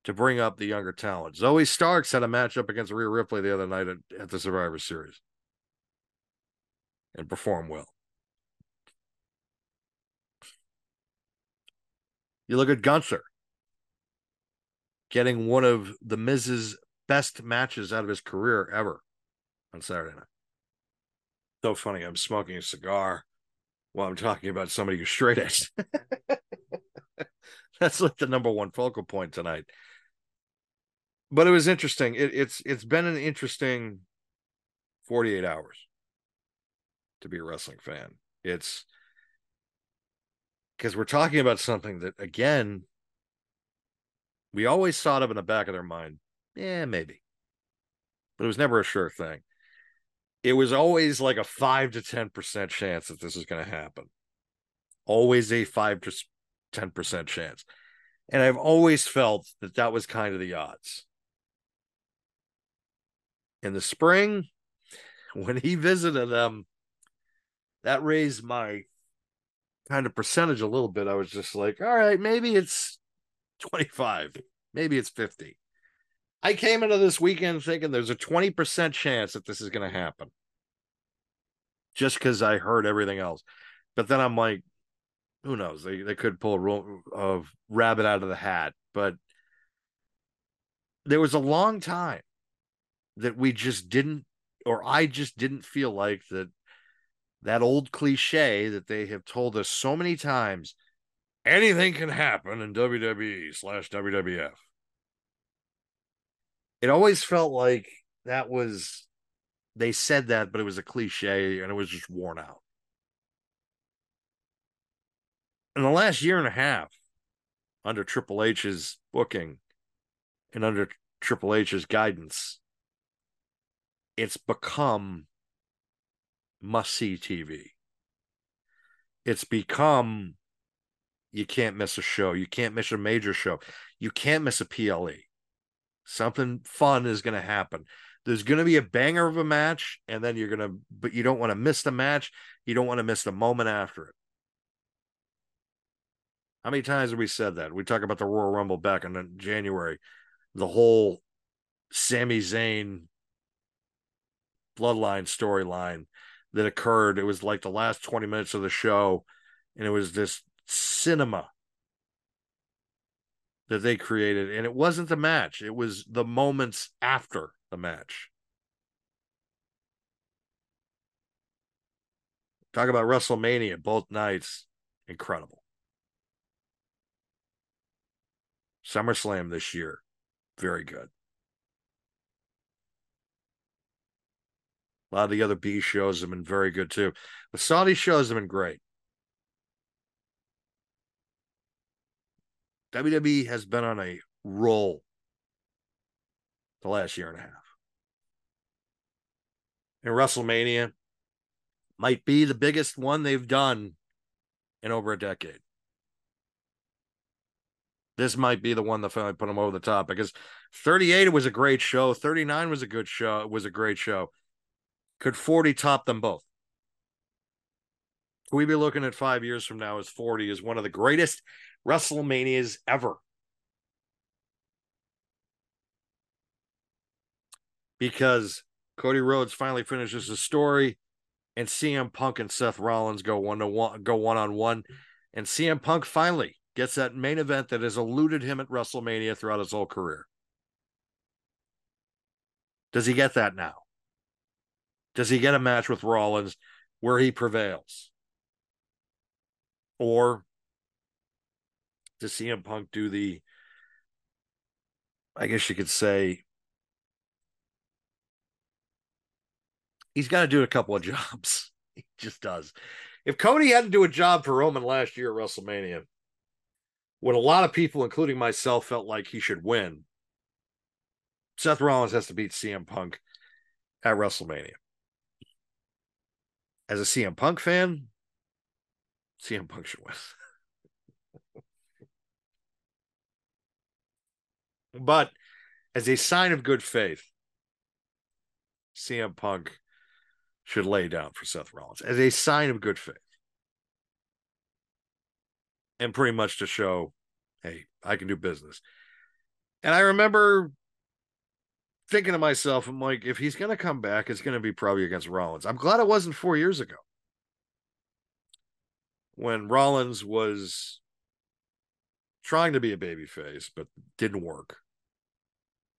Speaker 1: to bring up the younger talent. Zoey Starks had a matchup against Rhea Ripley the other night at, at the Survivor Series and performed well. You look at Gunther getting one of the Miz's best matches out of his career ever on Saturday night. So funny. I'm smoking a cigar while I'm talking about somebody who's straight edge. That's like the number one focal point tonight but it was interesting. It, it's it's been an interesting 48 hours to be a wrestling fan. It's because we're talking about something that again we always thought of in the back of their mind. Yeah, maybe. But it was never a sure thing. It was always like a five to ten percent chance that this is going to happen. Always a five to ten percent chance. And I've always felt that that was kind of the odds in the spring when he visited them that raised my kind of percentage a little bit. I was just like all right maybe it's 25 maybe it's 50 i came into this weekend thinking there's a 20% chance that this is going to happen just because i heard everything else. But then i'm like who knows? They, they could pull a, ro- a rabbit out of the hat. But there was a long time that we just didn't or I just didn't feel like that that old cliche that they have told us so many times anything can happen in WWE slash WWF. It always felt like that was they said that, but it was a cliche and it was just worn out. In the last year and a half, under Triple H's booking and under Triple H's guidance, it's become must see TV. It's become you can't miss a show. You can't miss a major show. You can't miss a PLE. Something fun is going to happen. There's going to be a banger of a match, and then you're going to, but you don't want to miss the match. You don't want to miss the moment after it. How many times have we said that? We talk about the Royal Rumble back in January, the whole Sami Zayn bloodline storyline that occurred. It was like the last 20 minutes of the show, and it was this cinema. that they created. And it wasn't the match, it was the moments after the match. Talk about WrestleMania both nights. Incredible. SummerSlam this year. Very good. A lot of the other B shows have been very good too. The Saudi shows have been great. WWE has been on a roll the last year and a half. And WrestleMania might be the biggest one they've done in over a decade. This might be the one that finally put them over the top because 38 was a great show. 39 was a good show. It was a great show. Could 40 top them both? Could we be looking at five years from now as 40 is one of the greatest WrestleManias ever? Because Cody Rhodes finally finishes the story and CM Punk and Seth Rollins go one to one, go one on one, and CM Punk finally gets that main event that has eluded him at WrestleMania throughout his whole career. Does he get that now? Does he get a match with Rollins where he prevails? Or does CM Punk do the, I guess you could say, he's got to do a couple of jobs. He just does. If Cody had to do a job for Roman last year at WrestleMania, when a lot of people, including myself, felt like he should win, Seth Rollins has to beat CM Punk at WrestleMania. As a CM Punk fan, CM Punk should win. but as a sign of good faith, CM Punk should lay down for Seth Rollins as a sign of good faith. And pretty much to show, hey, I can do business. And I remember thinking to myself, I'm like, if he's going to come back, it's going to be probably against Rollins. I'm glad it wasn't four years ago when Rollins was trying to be a babyface, but didn't work.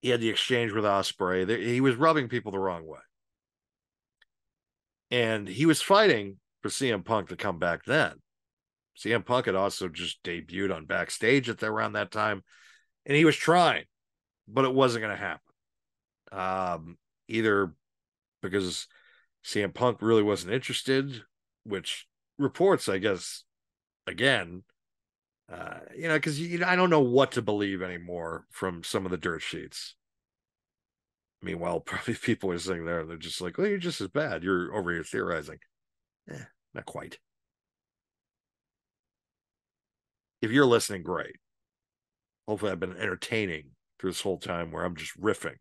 Speaker 1: He had the exchange with Ospreay. He was rubbing people the wrong way and he was fighting for CM Punk to come back then. CM Punk had also just debuted on backstage at the, around that time, and he was trying, but it wasn't going to happen. Um, either because CM Punk really wasn't interested, which reports, I guess, again, uh, you know, because you I don't know what to believe anymore from some of the dirt sheets. Meanwhile, probably people are sitting there, they're just like, well, you're just as bad. You're over here theorizing. Eh, not quite. If you're listening, great. Hopefully, I've been entertaining through this whole time where I'm just riffing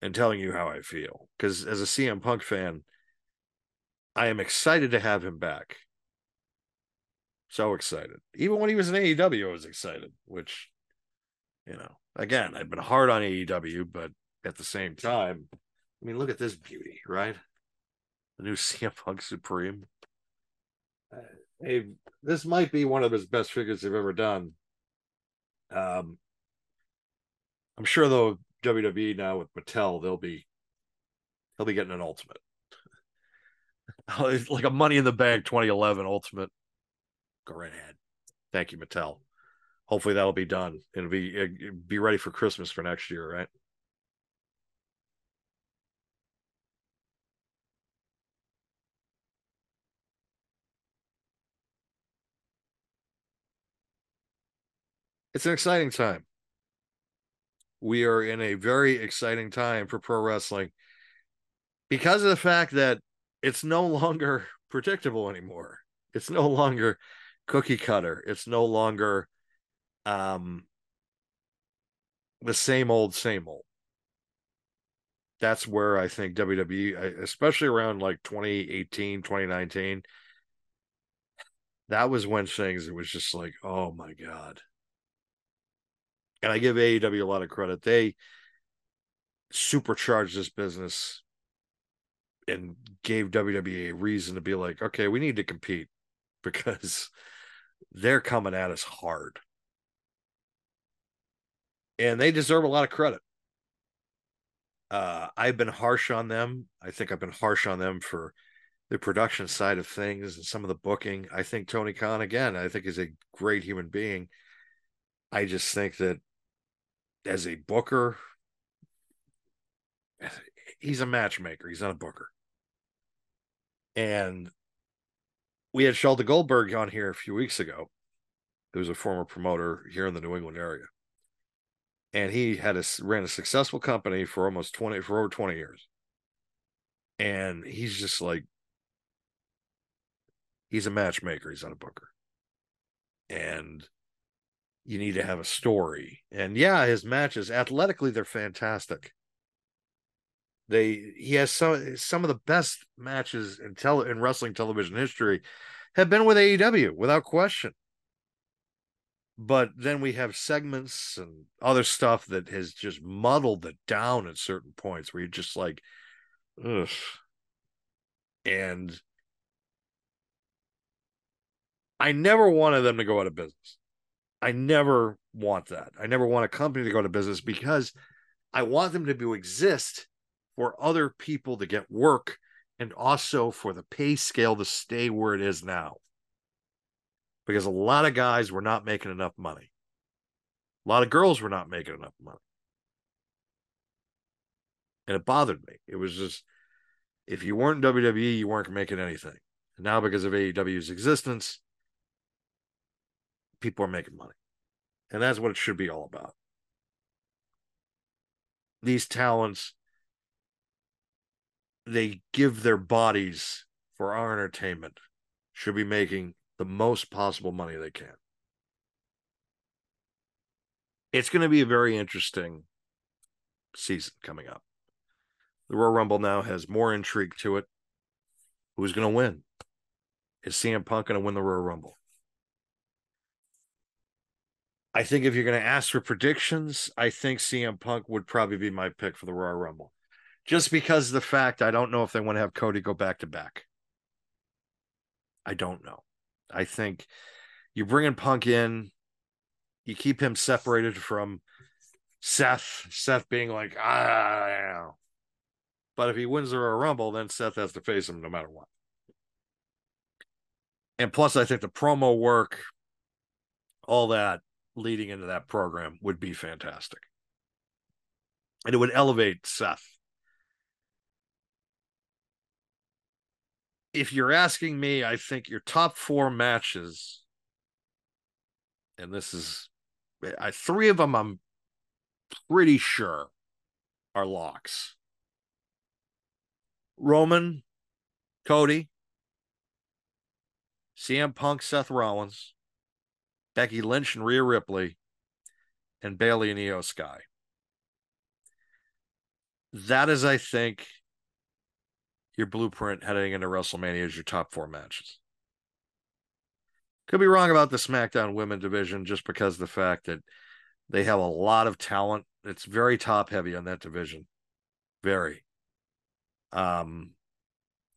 Speaker 1: and telling you how I feel. Because as a CM Punk fan, I am excited to have him back. So excited. Even when he was in AEW, I was excited, which, you know, again, I've been hard on AEW, but at the same time, I mean, look at this beauty, right? The new CM Punk Supreme. Uh, hey, this might be one of his best figures they've ever done. Um, I'm sure though WWE now with Mattel, they'll be they'll be getting an ultimate, oh, like a Money in the Bank 2011 ultimate. Go right ahead. Thank you, Mattel hopefully that'll be done and be be ready for Christmas for next year, right? It's an exciting time. We are in a very exciting time for pro wrestling because of the fact that it's no longer predictable anymore. It's no longer cookie cutter. It's no longer um the same old same old that's where i think wwe especially around like 2018 2019 that was when things it was just like oh my god and i give aew a lot of credit they supercharged this business and gave WWE a reason to be like, okay, we need to compete because they're coming at us hard and they deserve a lot of credit. Uh, I've been harsh on them. I think I've been harsh on them for the production side of things and some of the booking. I think Tony Khan, again, I think is a great human being. I just think that as a booker, he's a matchmaker. He's not a booker. And we had Sheldon Goldberg on here a few weeks ago, who's a former promoter here in the New England area. And he had a ran a successful company for almost 20 for over 20 years. And he's just like he's a matchmaker, he's not a booker. And you need to have a story. And yeah, his matches athletically they're fantastic. They he has some some of the best matches in tele in wrestling television history have been with AEW without question. But then we have segments and other stuff that has just muddled it down at certain points where you're just like, ugh. And I never wanted them to go out of business. I never want that. I never want a company to go to business because I want them to exist for other people to get work and also for the pay scale to stay where it is now. Because a lot of guys were not making enough money. A lot of girls were not making enough money. And it bothered me. It was just, if you weren't WWE, you weren't making anything. And now, because of AEW's existence, people are making money. And that's what it should be all about. These talents they give their bodies for our entertainment should be making the most possible money they can. It's going to be a very interesting season coming up. The Royal Rumble now has more intrigue to it. Who's going to win? Is CM Punk going to win the Royal Rumble? I think if you're going to ask for predictions, I think CM Punk would probably be my pick for the Royal Rumble just because of the fact I don't know if they want to have Cody go back to back. I don't know. I think you bring in Punk in, you keep him separated from Seth. Seth being like, ah, but if he wins the Royal Rumble, then Seth has to face him no matter what. And plus, I think the promo work, all that leading into that program would be fantastic. And it would elevate Seth if you're asking me, I think your top four matches, and this is I, three of them, I'm pretty sure are locks. Roman, Cody, CM Punk, Seth Rollins, Becky Lynch and Rhea Ripley, and Bayley and Iyo Sky. That is, I think, your blueprint heading into WrestleMania is your top four matches. Could be wrong about the SmackDown women division just because the fact that they have a lot of talent. It's very top heavy on that division. Very. Um,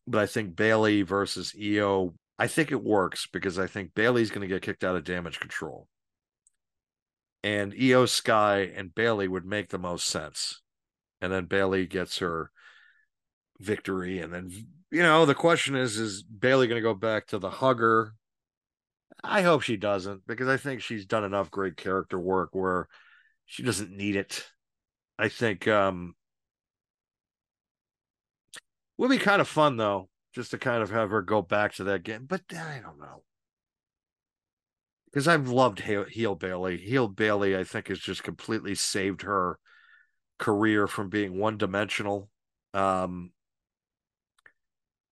Speaker 1: but I think Bayley versus Iyo, I think it works because I think Bayley's going to get kicked out of Damage CTRL. And Iyo Sky and Bayley would make the most sense. And then Bayley gets her victory. And then, you know, the question is, is Bayley going to go back to the hugger? I hope she doesn't because I think she's done enough great character work where she doesn't need it. I think um would be kind of fun though, just to kind of have her go back to that game. But I don't know. Because I've loved heel Bayley. Heel Bayley, I think, has just completely saved her career from being one dimensional. Um,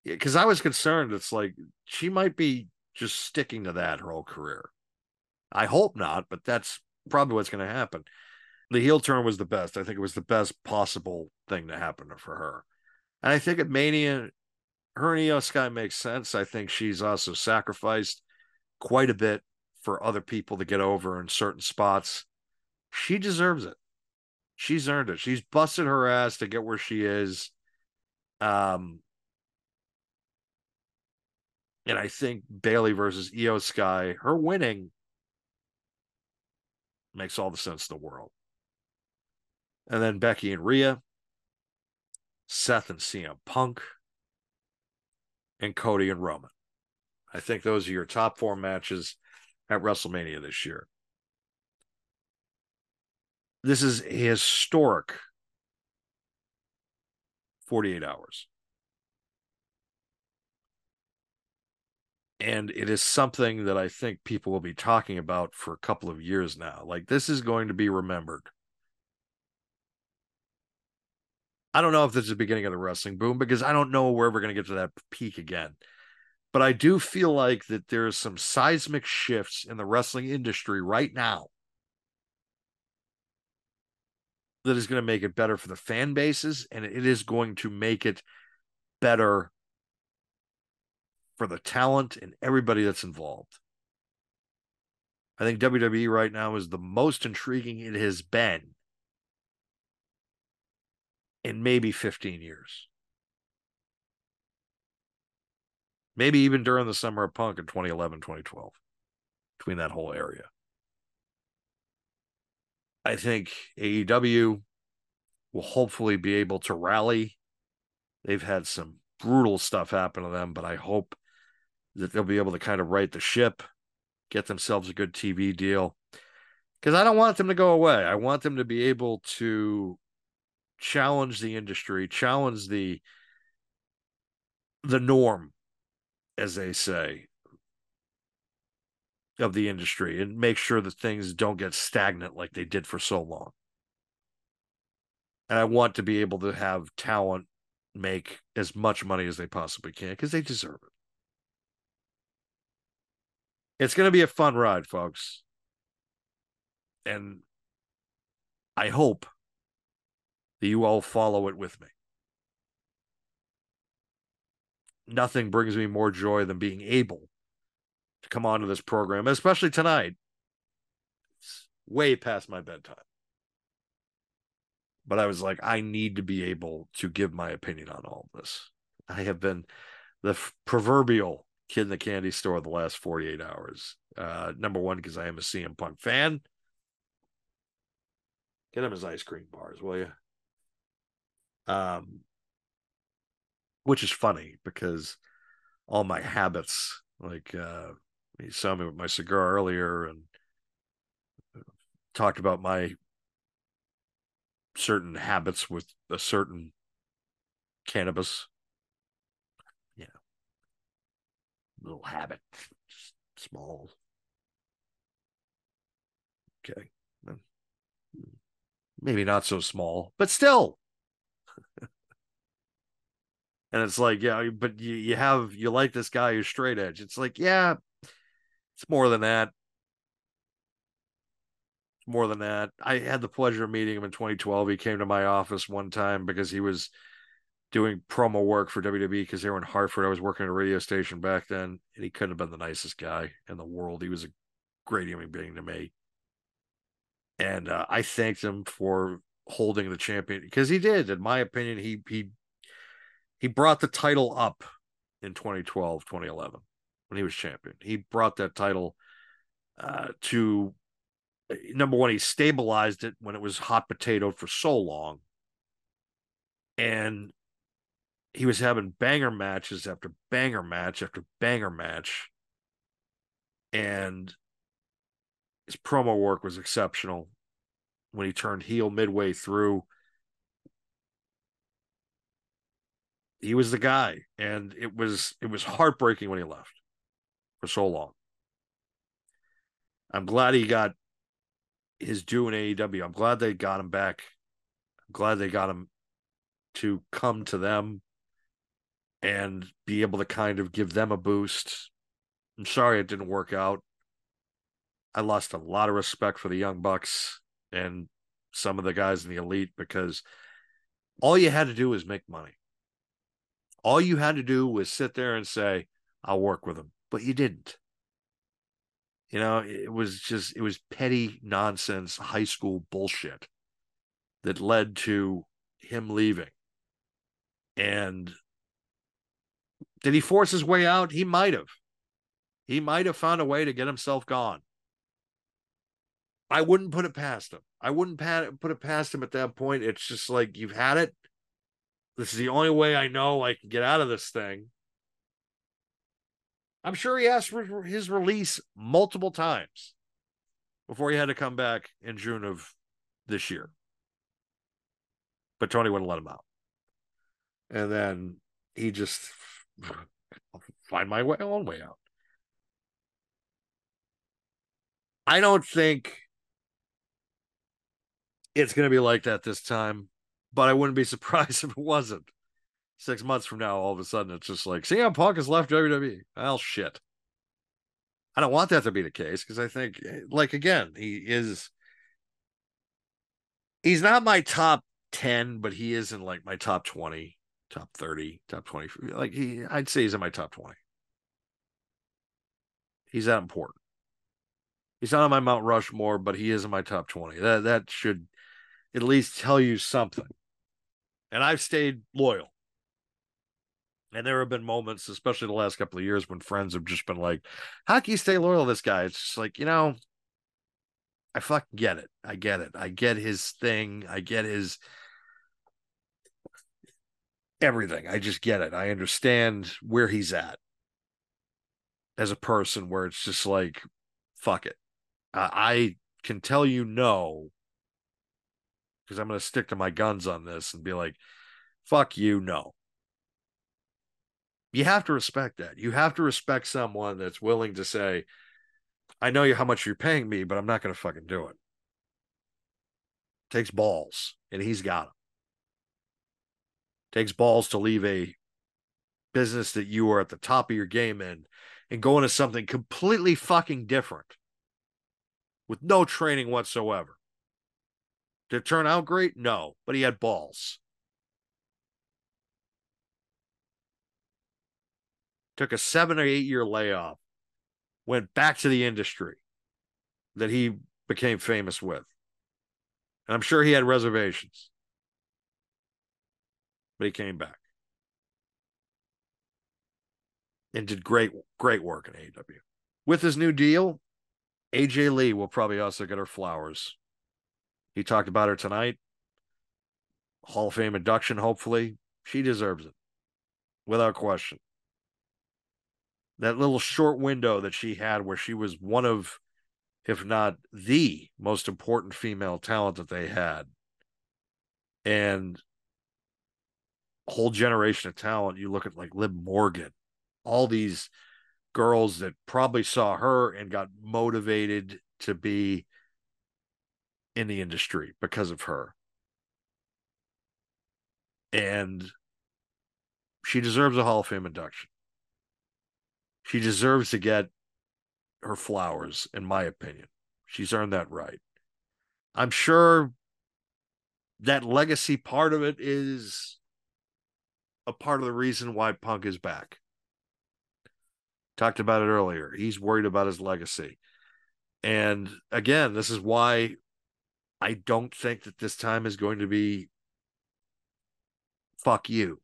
Speaker 1: because I was concerned. It's like she might be just sticking to that her whole career. I hope not, but that's probably what's going to happen. The heel turn was the best. I think it was the best possible thing to happen for her. And I think at Mania, her and Iyo Sky makes sense. I think she's also sacrificed quite a bit for other people to get over in certain spots. She deserves it. She's earned it. She's busted her ass to get where she is. Um, and I think Bayley versus Iyo Sky, her winning makes all the sense in the world. And then Becky and Rhea, Seth and CM Punk, and Cody and Roman. I think those are your top four matches at WrestleMania this year. This is historic 48 hours. And it is something that I think people will be talking about for a couple of years now. Like, this is going to be remembered. I don't know if this is the beginning of the wrestling boom because I don't know where we're going to get to that peak again. But I do feel like that there's some seismic shifts in the wrestling industry right now that is going to make it better for the fan bases and it is going to make it better for the talent and everybody that's involved. I think WWE right now is the most intriguing it has been in maybe 15 years. Maybe even during the summer of punk in 2011, 2012, between that whole area. I think AEW will hopefully be able to rally. They've had some brutal stuff happen to them, but I hope that they'll be able to kind of right the ship, get themselves a good TV deal. Because I don't want them to go away. I want them to be able to challenge the industry, challenge the the norm, as they say, of the industry and make sure that things don't get stagnant like they did for so long. And I want to be able to have talent make as much money as they possibly can because they deserve it. It's going to be a fun ride, folks. And I hope that you all follow it with me. Nothing brings me more joy than being able to come onto this program, especially tonight. It's way past my bedtime. But I was like, I need to be able to give my opinion on all of this. I have been the f- proverbial kid in the candy store the last 48 hours. Uh, number one, because I am a CM Punk fan. Get him his ice cream bars, will you? Um, which is funny because all my habits, like uh, you saw me with my cigar earlier and talked about my certain habits with a certain cannabis. Yeah. Little habit. Just small. Okay. Maybe not so small, but still. And it's like, yeah, but you, you have you like this guy who's straight edge. It's like, yeah, it's more than that. More than that. I had the pleasure of meeting him in 2012. He came to my office one time because he was doing promo work for WWE because they were in Hartford. I was working at a radio station back then, and he couldn't have been the nicest guy in the world. He was a great human being to me. And uh, I thanked him for holding the champion because he did. In my opinion, he he he brought the title up in 2012, 2011 when he was champion. He brought that title uh, to number one. He stabilized it when it was hot potato for so long, and he was having banger matches after banger match after banger match, and his promo work was exceptional. When he turned heel midway through, he was the guy, and it was it was heartbreaking when he left for so long. I'm glad he got his due in AEW. I'm glad they got him back. I'm glad they got him to come to them and be able to kind of give them a boost. I'm sorry it didn't work out. I lost a lot of respect for the Young Bucks and some of the guys in the elite because all you had to do was make money. All you had to do was sit there and say, I'll work with them but you didn't. You know, it was just, it was petty nonsense, high school bullshit that led to him leaving. And did he force his way out? He might have. He might have found a way to get himself gone. I wouldn't put it past him. I wouldn't put it past him at that point. It's just like you've had it. This is the only way I know I can get out of this thing. I'm sure he asked for his release multiple times before he had to come back in June of this year. But Tony wouldn't let him out. And then he just find my way, own way out. I don't think it's going to be like that this time, but I wouldn't be surprised if it wasn't. Six months from now, all of a sudden, it's just like CM Punk has left WWE. Well, shit. I don't want that to be the case because I think, eh, like, again, he is. He's not my top 10, but he is in like my top 20, top 30, top 20. Like, he, I'd say he's in my top 20. He's that important. He's not on my Mount Rushmore, but he is in my top 20. That that should at least tell you something. And I've stayed loyal. And there have been moments, especially the last couple of years, when friends have just been like, How can you stay loyal to this guy? It's just like, you know, I fucking get it. I get it. I get his thing. I get his everything. I just get it. I understand where he's at as a person, where it's just like, fuck it. I can tell you no because I'm going to stick to my guns on this and be like, fuck you, no. You have to respect that. You have to respect someone that's willing to say, I know you how much you're paying me, but I'm not going to fucking do it. Takes balls, and he's got them. Takes balls to leave a business that you are at the top of your game in and go into something completely fucking different with no training whatsoever. Did it turn out great? No, but he had balls. Took a seven or eight year layoff, went back to the industry that he became famous with. And I'm sure he had reservations, but he came back and did great, great work in AEW. With his new deal, AJ Lee will probably also get her flowers he talked about her tonight. Hall of Fame induction, hopefully. She deserves it without question. That little short window that she had where she was one of, if not the most important female talent that they had. And whole generation of talent. You look at like Liv Morgan, all these girls that probably saw her and got motivated to be in the industry because of her. And she deserves a Hall of Fame induction. She deserves to get her flowers, in my opinion. She's earned that right. I'm sure that legacy part of it is a part of the reason why Punk is back. Talked about it earlier. He's worried about his legacy. And again, this is why I don't think that this time is going to be fuck you.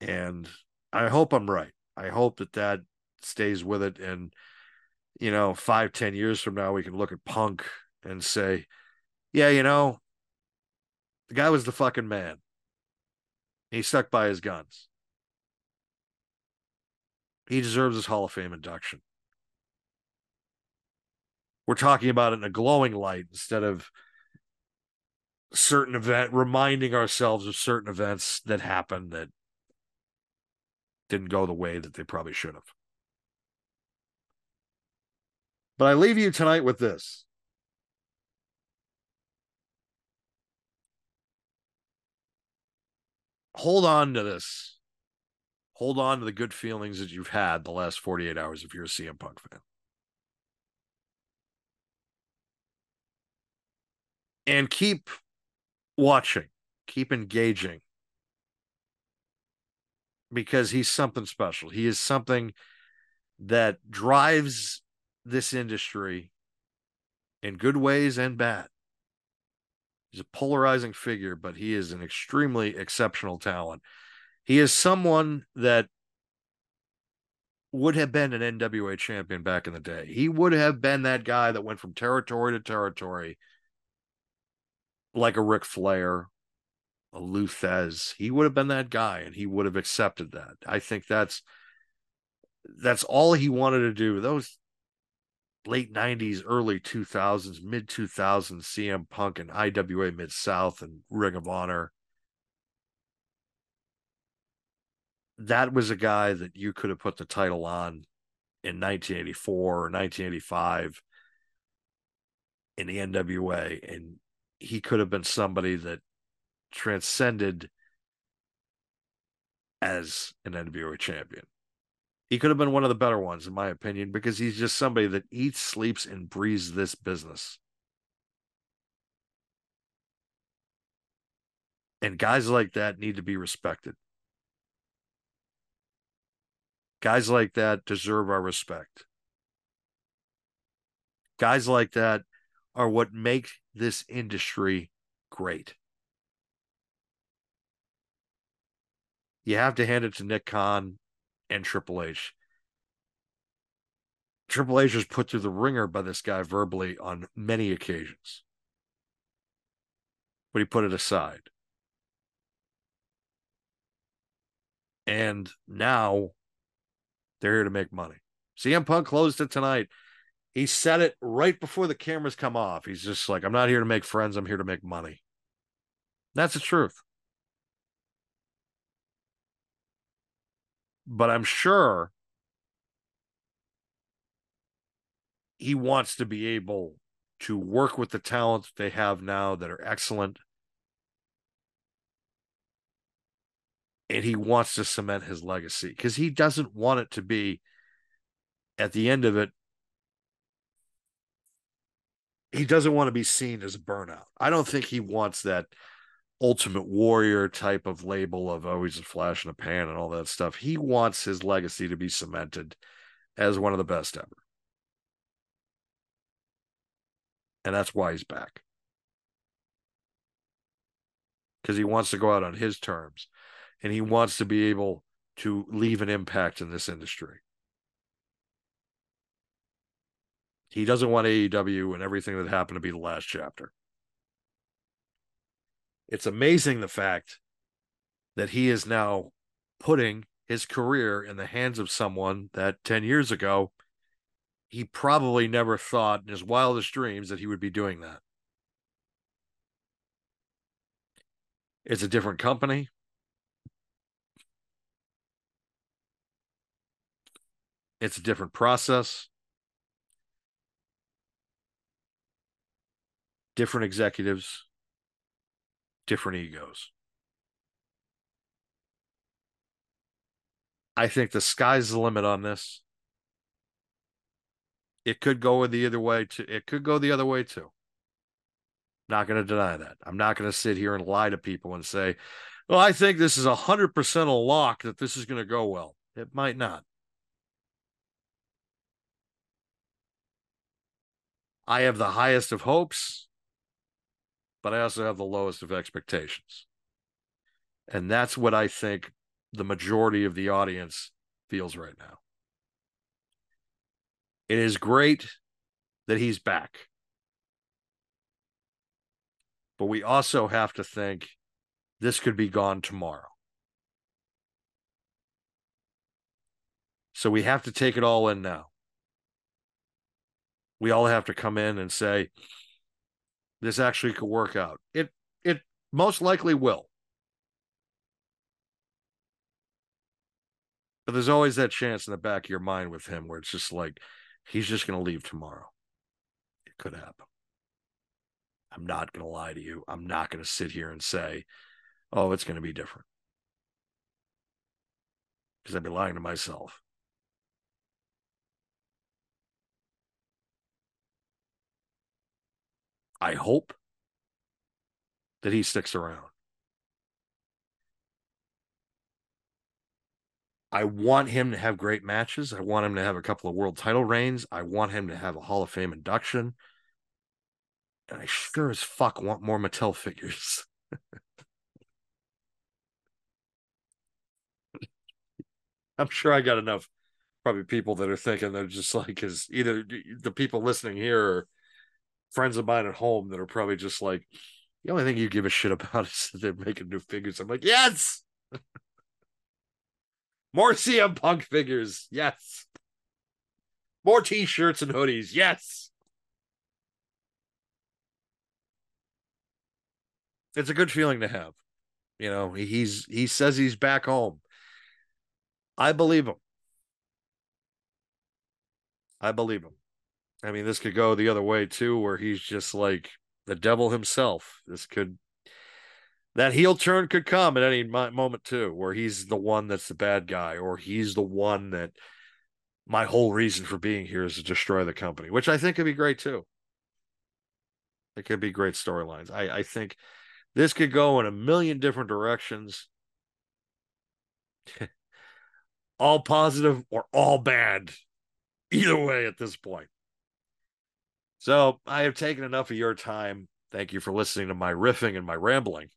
Speaker 1: And I hope I'm right. I hope that that stays with it. And, you know, five, ten years from now, we can look at Punk and say, yeah, you know, the guy was the fucking man. He stuck by his guns. He deserves his Hall of Fame induction we're talking about it in a glowing light instead of certain event reminding ourselves of certain events that happened that didn't go the way that they probably should have. But I leave you tonight with this. Hold on to this. Hold on to the good feelings that you've had the last 48 hours if you're a CM Punk fan. And keep watching, keep engaging because he's something special. He is something that drives this industry in good ways and bad. He's a polarizing figure, but he is an extremely exceptional talent. He is someone that would have been an NWA champion back in the day. He would have been that guy that went from territory to territory, like a Ric Flair, a Lou Thesz. He would have been that guy, and he would have accepted that. I think that's that's all he wanted to do. Those late 90s, early 2000s, mid 2000s, CM Punk and IWA Mid South and Ring of Honor. That was a guy that you could have put the title on in 1984 or 1985 in the NWA, and he could have been somebody that transcended as an NWA champion. He could have been one of the better ones, in my opinion, because he's just somebody that eats, sleeps, and breathes this business. And guys like that need to be respected. Guys like that deserve our respect. Guys like that are what make this industry great. You have to hand it to Nick Khan and Triple H. Triple H was put through the ringer by this guy verbally on many occasions. But he put it aside. And now they're here to make money. CM Punk closed it tonight. He said it right before the cameras come off. He's just like, I'm not here to make friends. I'm here to make money. That's the truth. but I'm sure he wants to be able to work with the talent they have now that are excellent. And he wants to cement his legacy because he doesn't want it to be at the end of it. He doesn't want to be seen as a burnout. I don't think he wants that ultimate warrior type of label of oh he's a flash in a pan and all that stuff. He wants his legacy to be cemented as one of the best ever. And that's why he's back. Because he wants to go out on his terms and he wants to be able to leave an impact in this industry. He doesn't want AEW and everything that happened to be the last chapter it's amazing the fact that he is now putting his career in the hands of someone that 10 years ago he probably never thought in his wildest dreams that he would be doing that. It's a different company. It's a different process. Different executives different egos. I think the sky's the limit on this. It could go the other way too. It could go the other way too. Not going to deny that. I'm not going to sit here and lie to people and say, well, I think this is a 100% a lock that this is going to go well. It might not. I have the highest of hopes but I also have the lowest of expectations. And that's what I think the majority of the audience feels right now. It is great that he's back. But we also have to think this could be gone tomorrow. So we have to take it all in now. We all have to come in and say, this actually could work out. It it most likely will. But there's always that chance in the back of your mind with him where it's just like he's just going to leave tomorrow. It could happen. I'm not going to lie to you. I'm not going to sit here and say, "Oh, it's going to be different." Because I'd be lying to myself. I hope that he sticks around. I want him to have great matches. I want him to have a couple of world title reigns. I want him to have a Hall of Fame induction. And I sure as fuck want more Mattel figures. I'm sure I got enough probably people that are thinking they're just like, is either the people listening here or friends of mine at home that are probably just like, the only thing you give a shit about is that they're making new figures. I'm like, yes. More CM Punk figures. Yes. More t-shirts and hoodies. Yes. It's a good feeling to have. You know, he's he says he's back home. I believe him. I believe him. I mean, this could go the other way too, where he's just like the devil himself. This could that heel turn could come at any moment too, where he's the one that's the bad guy, or he's the one that my whole reason for being here is to destroy the company, which I think could be great too. It could be great storylines. I, I think this could go in a million different directions. all positive or all bad. Either way at this point. So I have taken enough of your time. Thank you for listening to my riffing and my rambling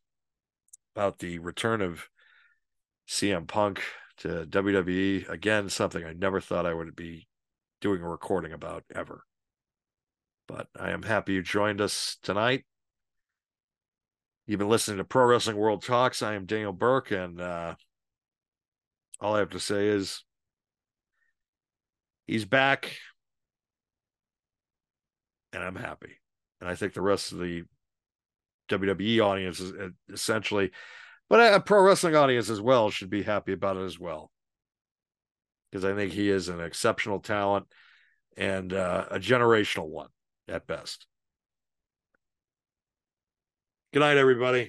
Speaker 1: about the return of CM Punk to WWE. Again, something I never thought I would be doing a recording about ever. But I am happy you joined us tonight. You've been listening to Pro Wrestling World Talks. I am Daniel Burke, and uh, all I have to say is he's back and I'm happy. And I think the rest of the WWE audience is uh, essentially, but a pro wrestling audience as well should be happy about it as well. Because I think he is an exceptional talent and uh, a generational one at best. Good night, everybody.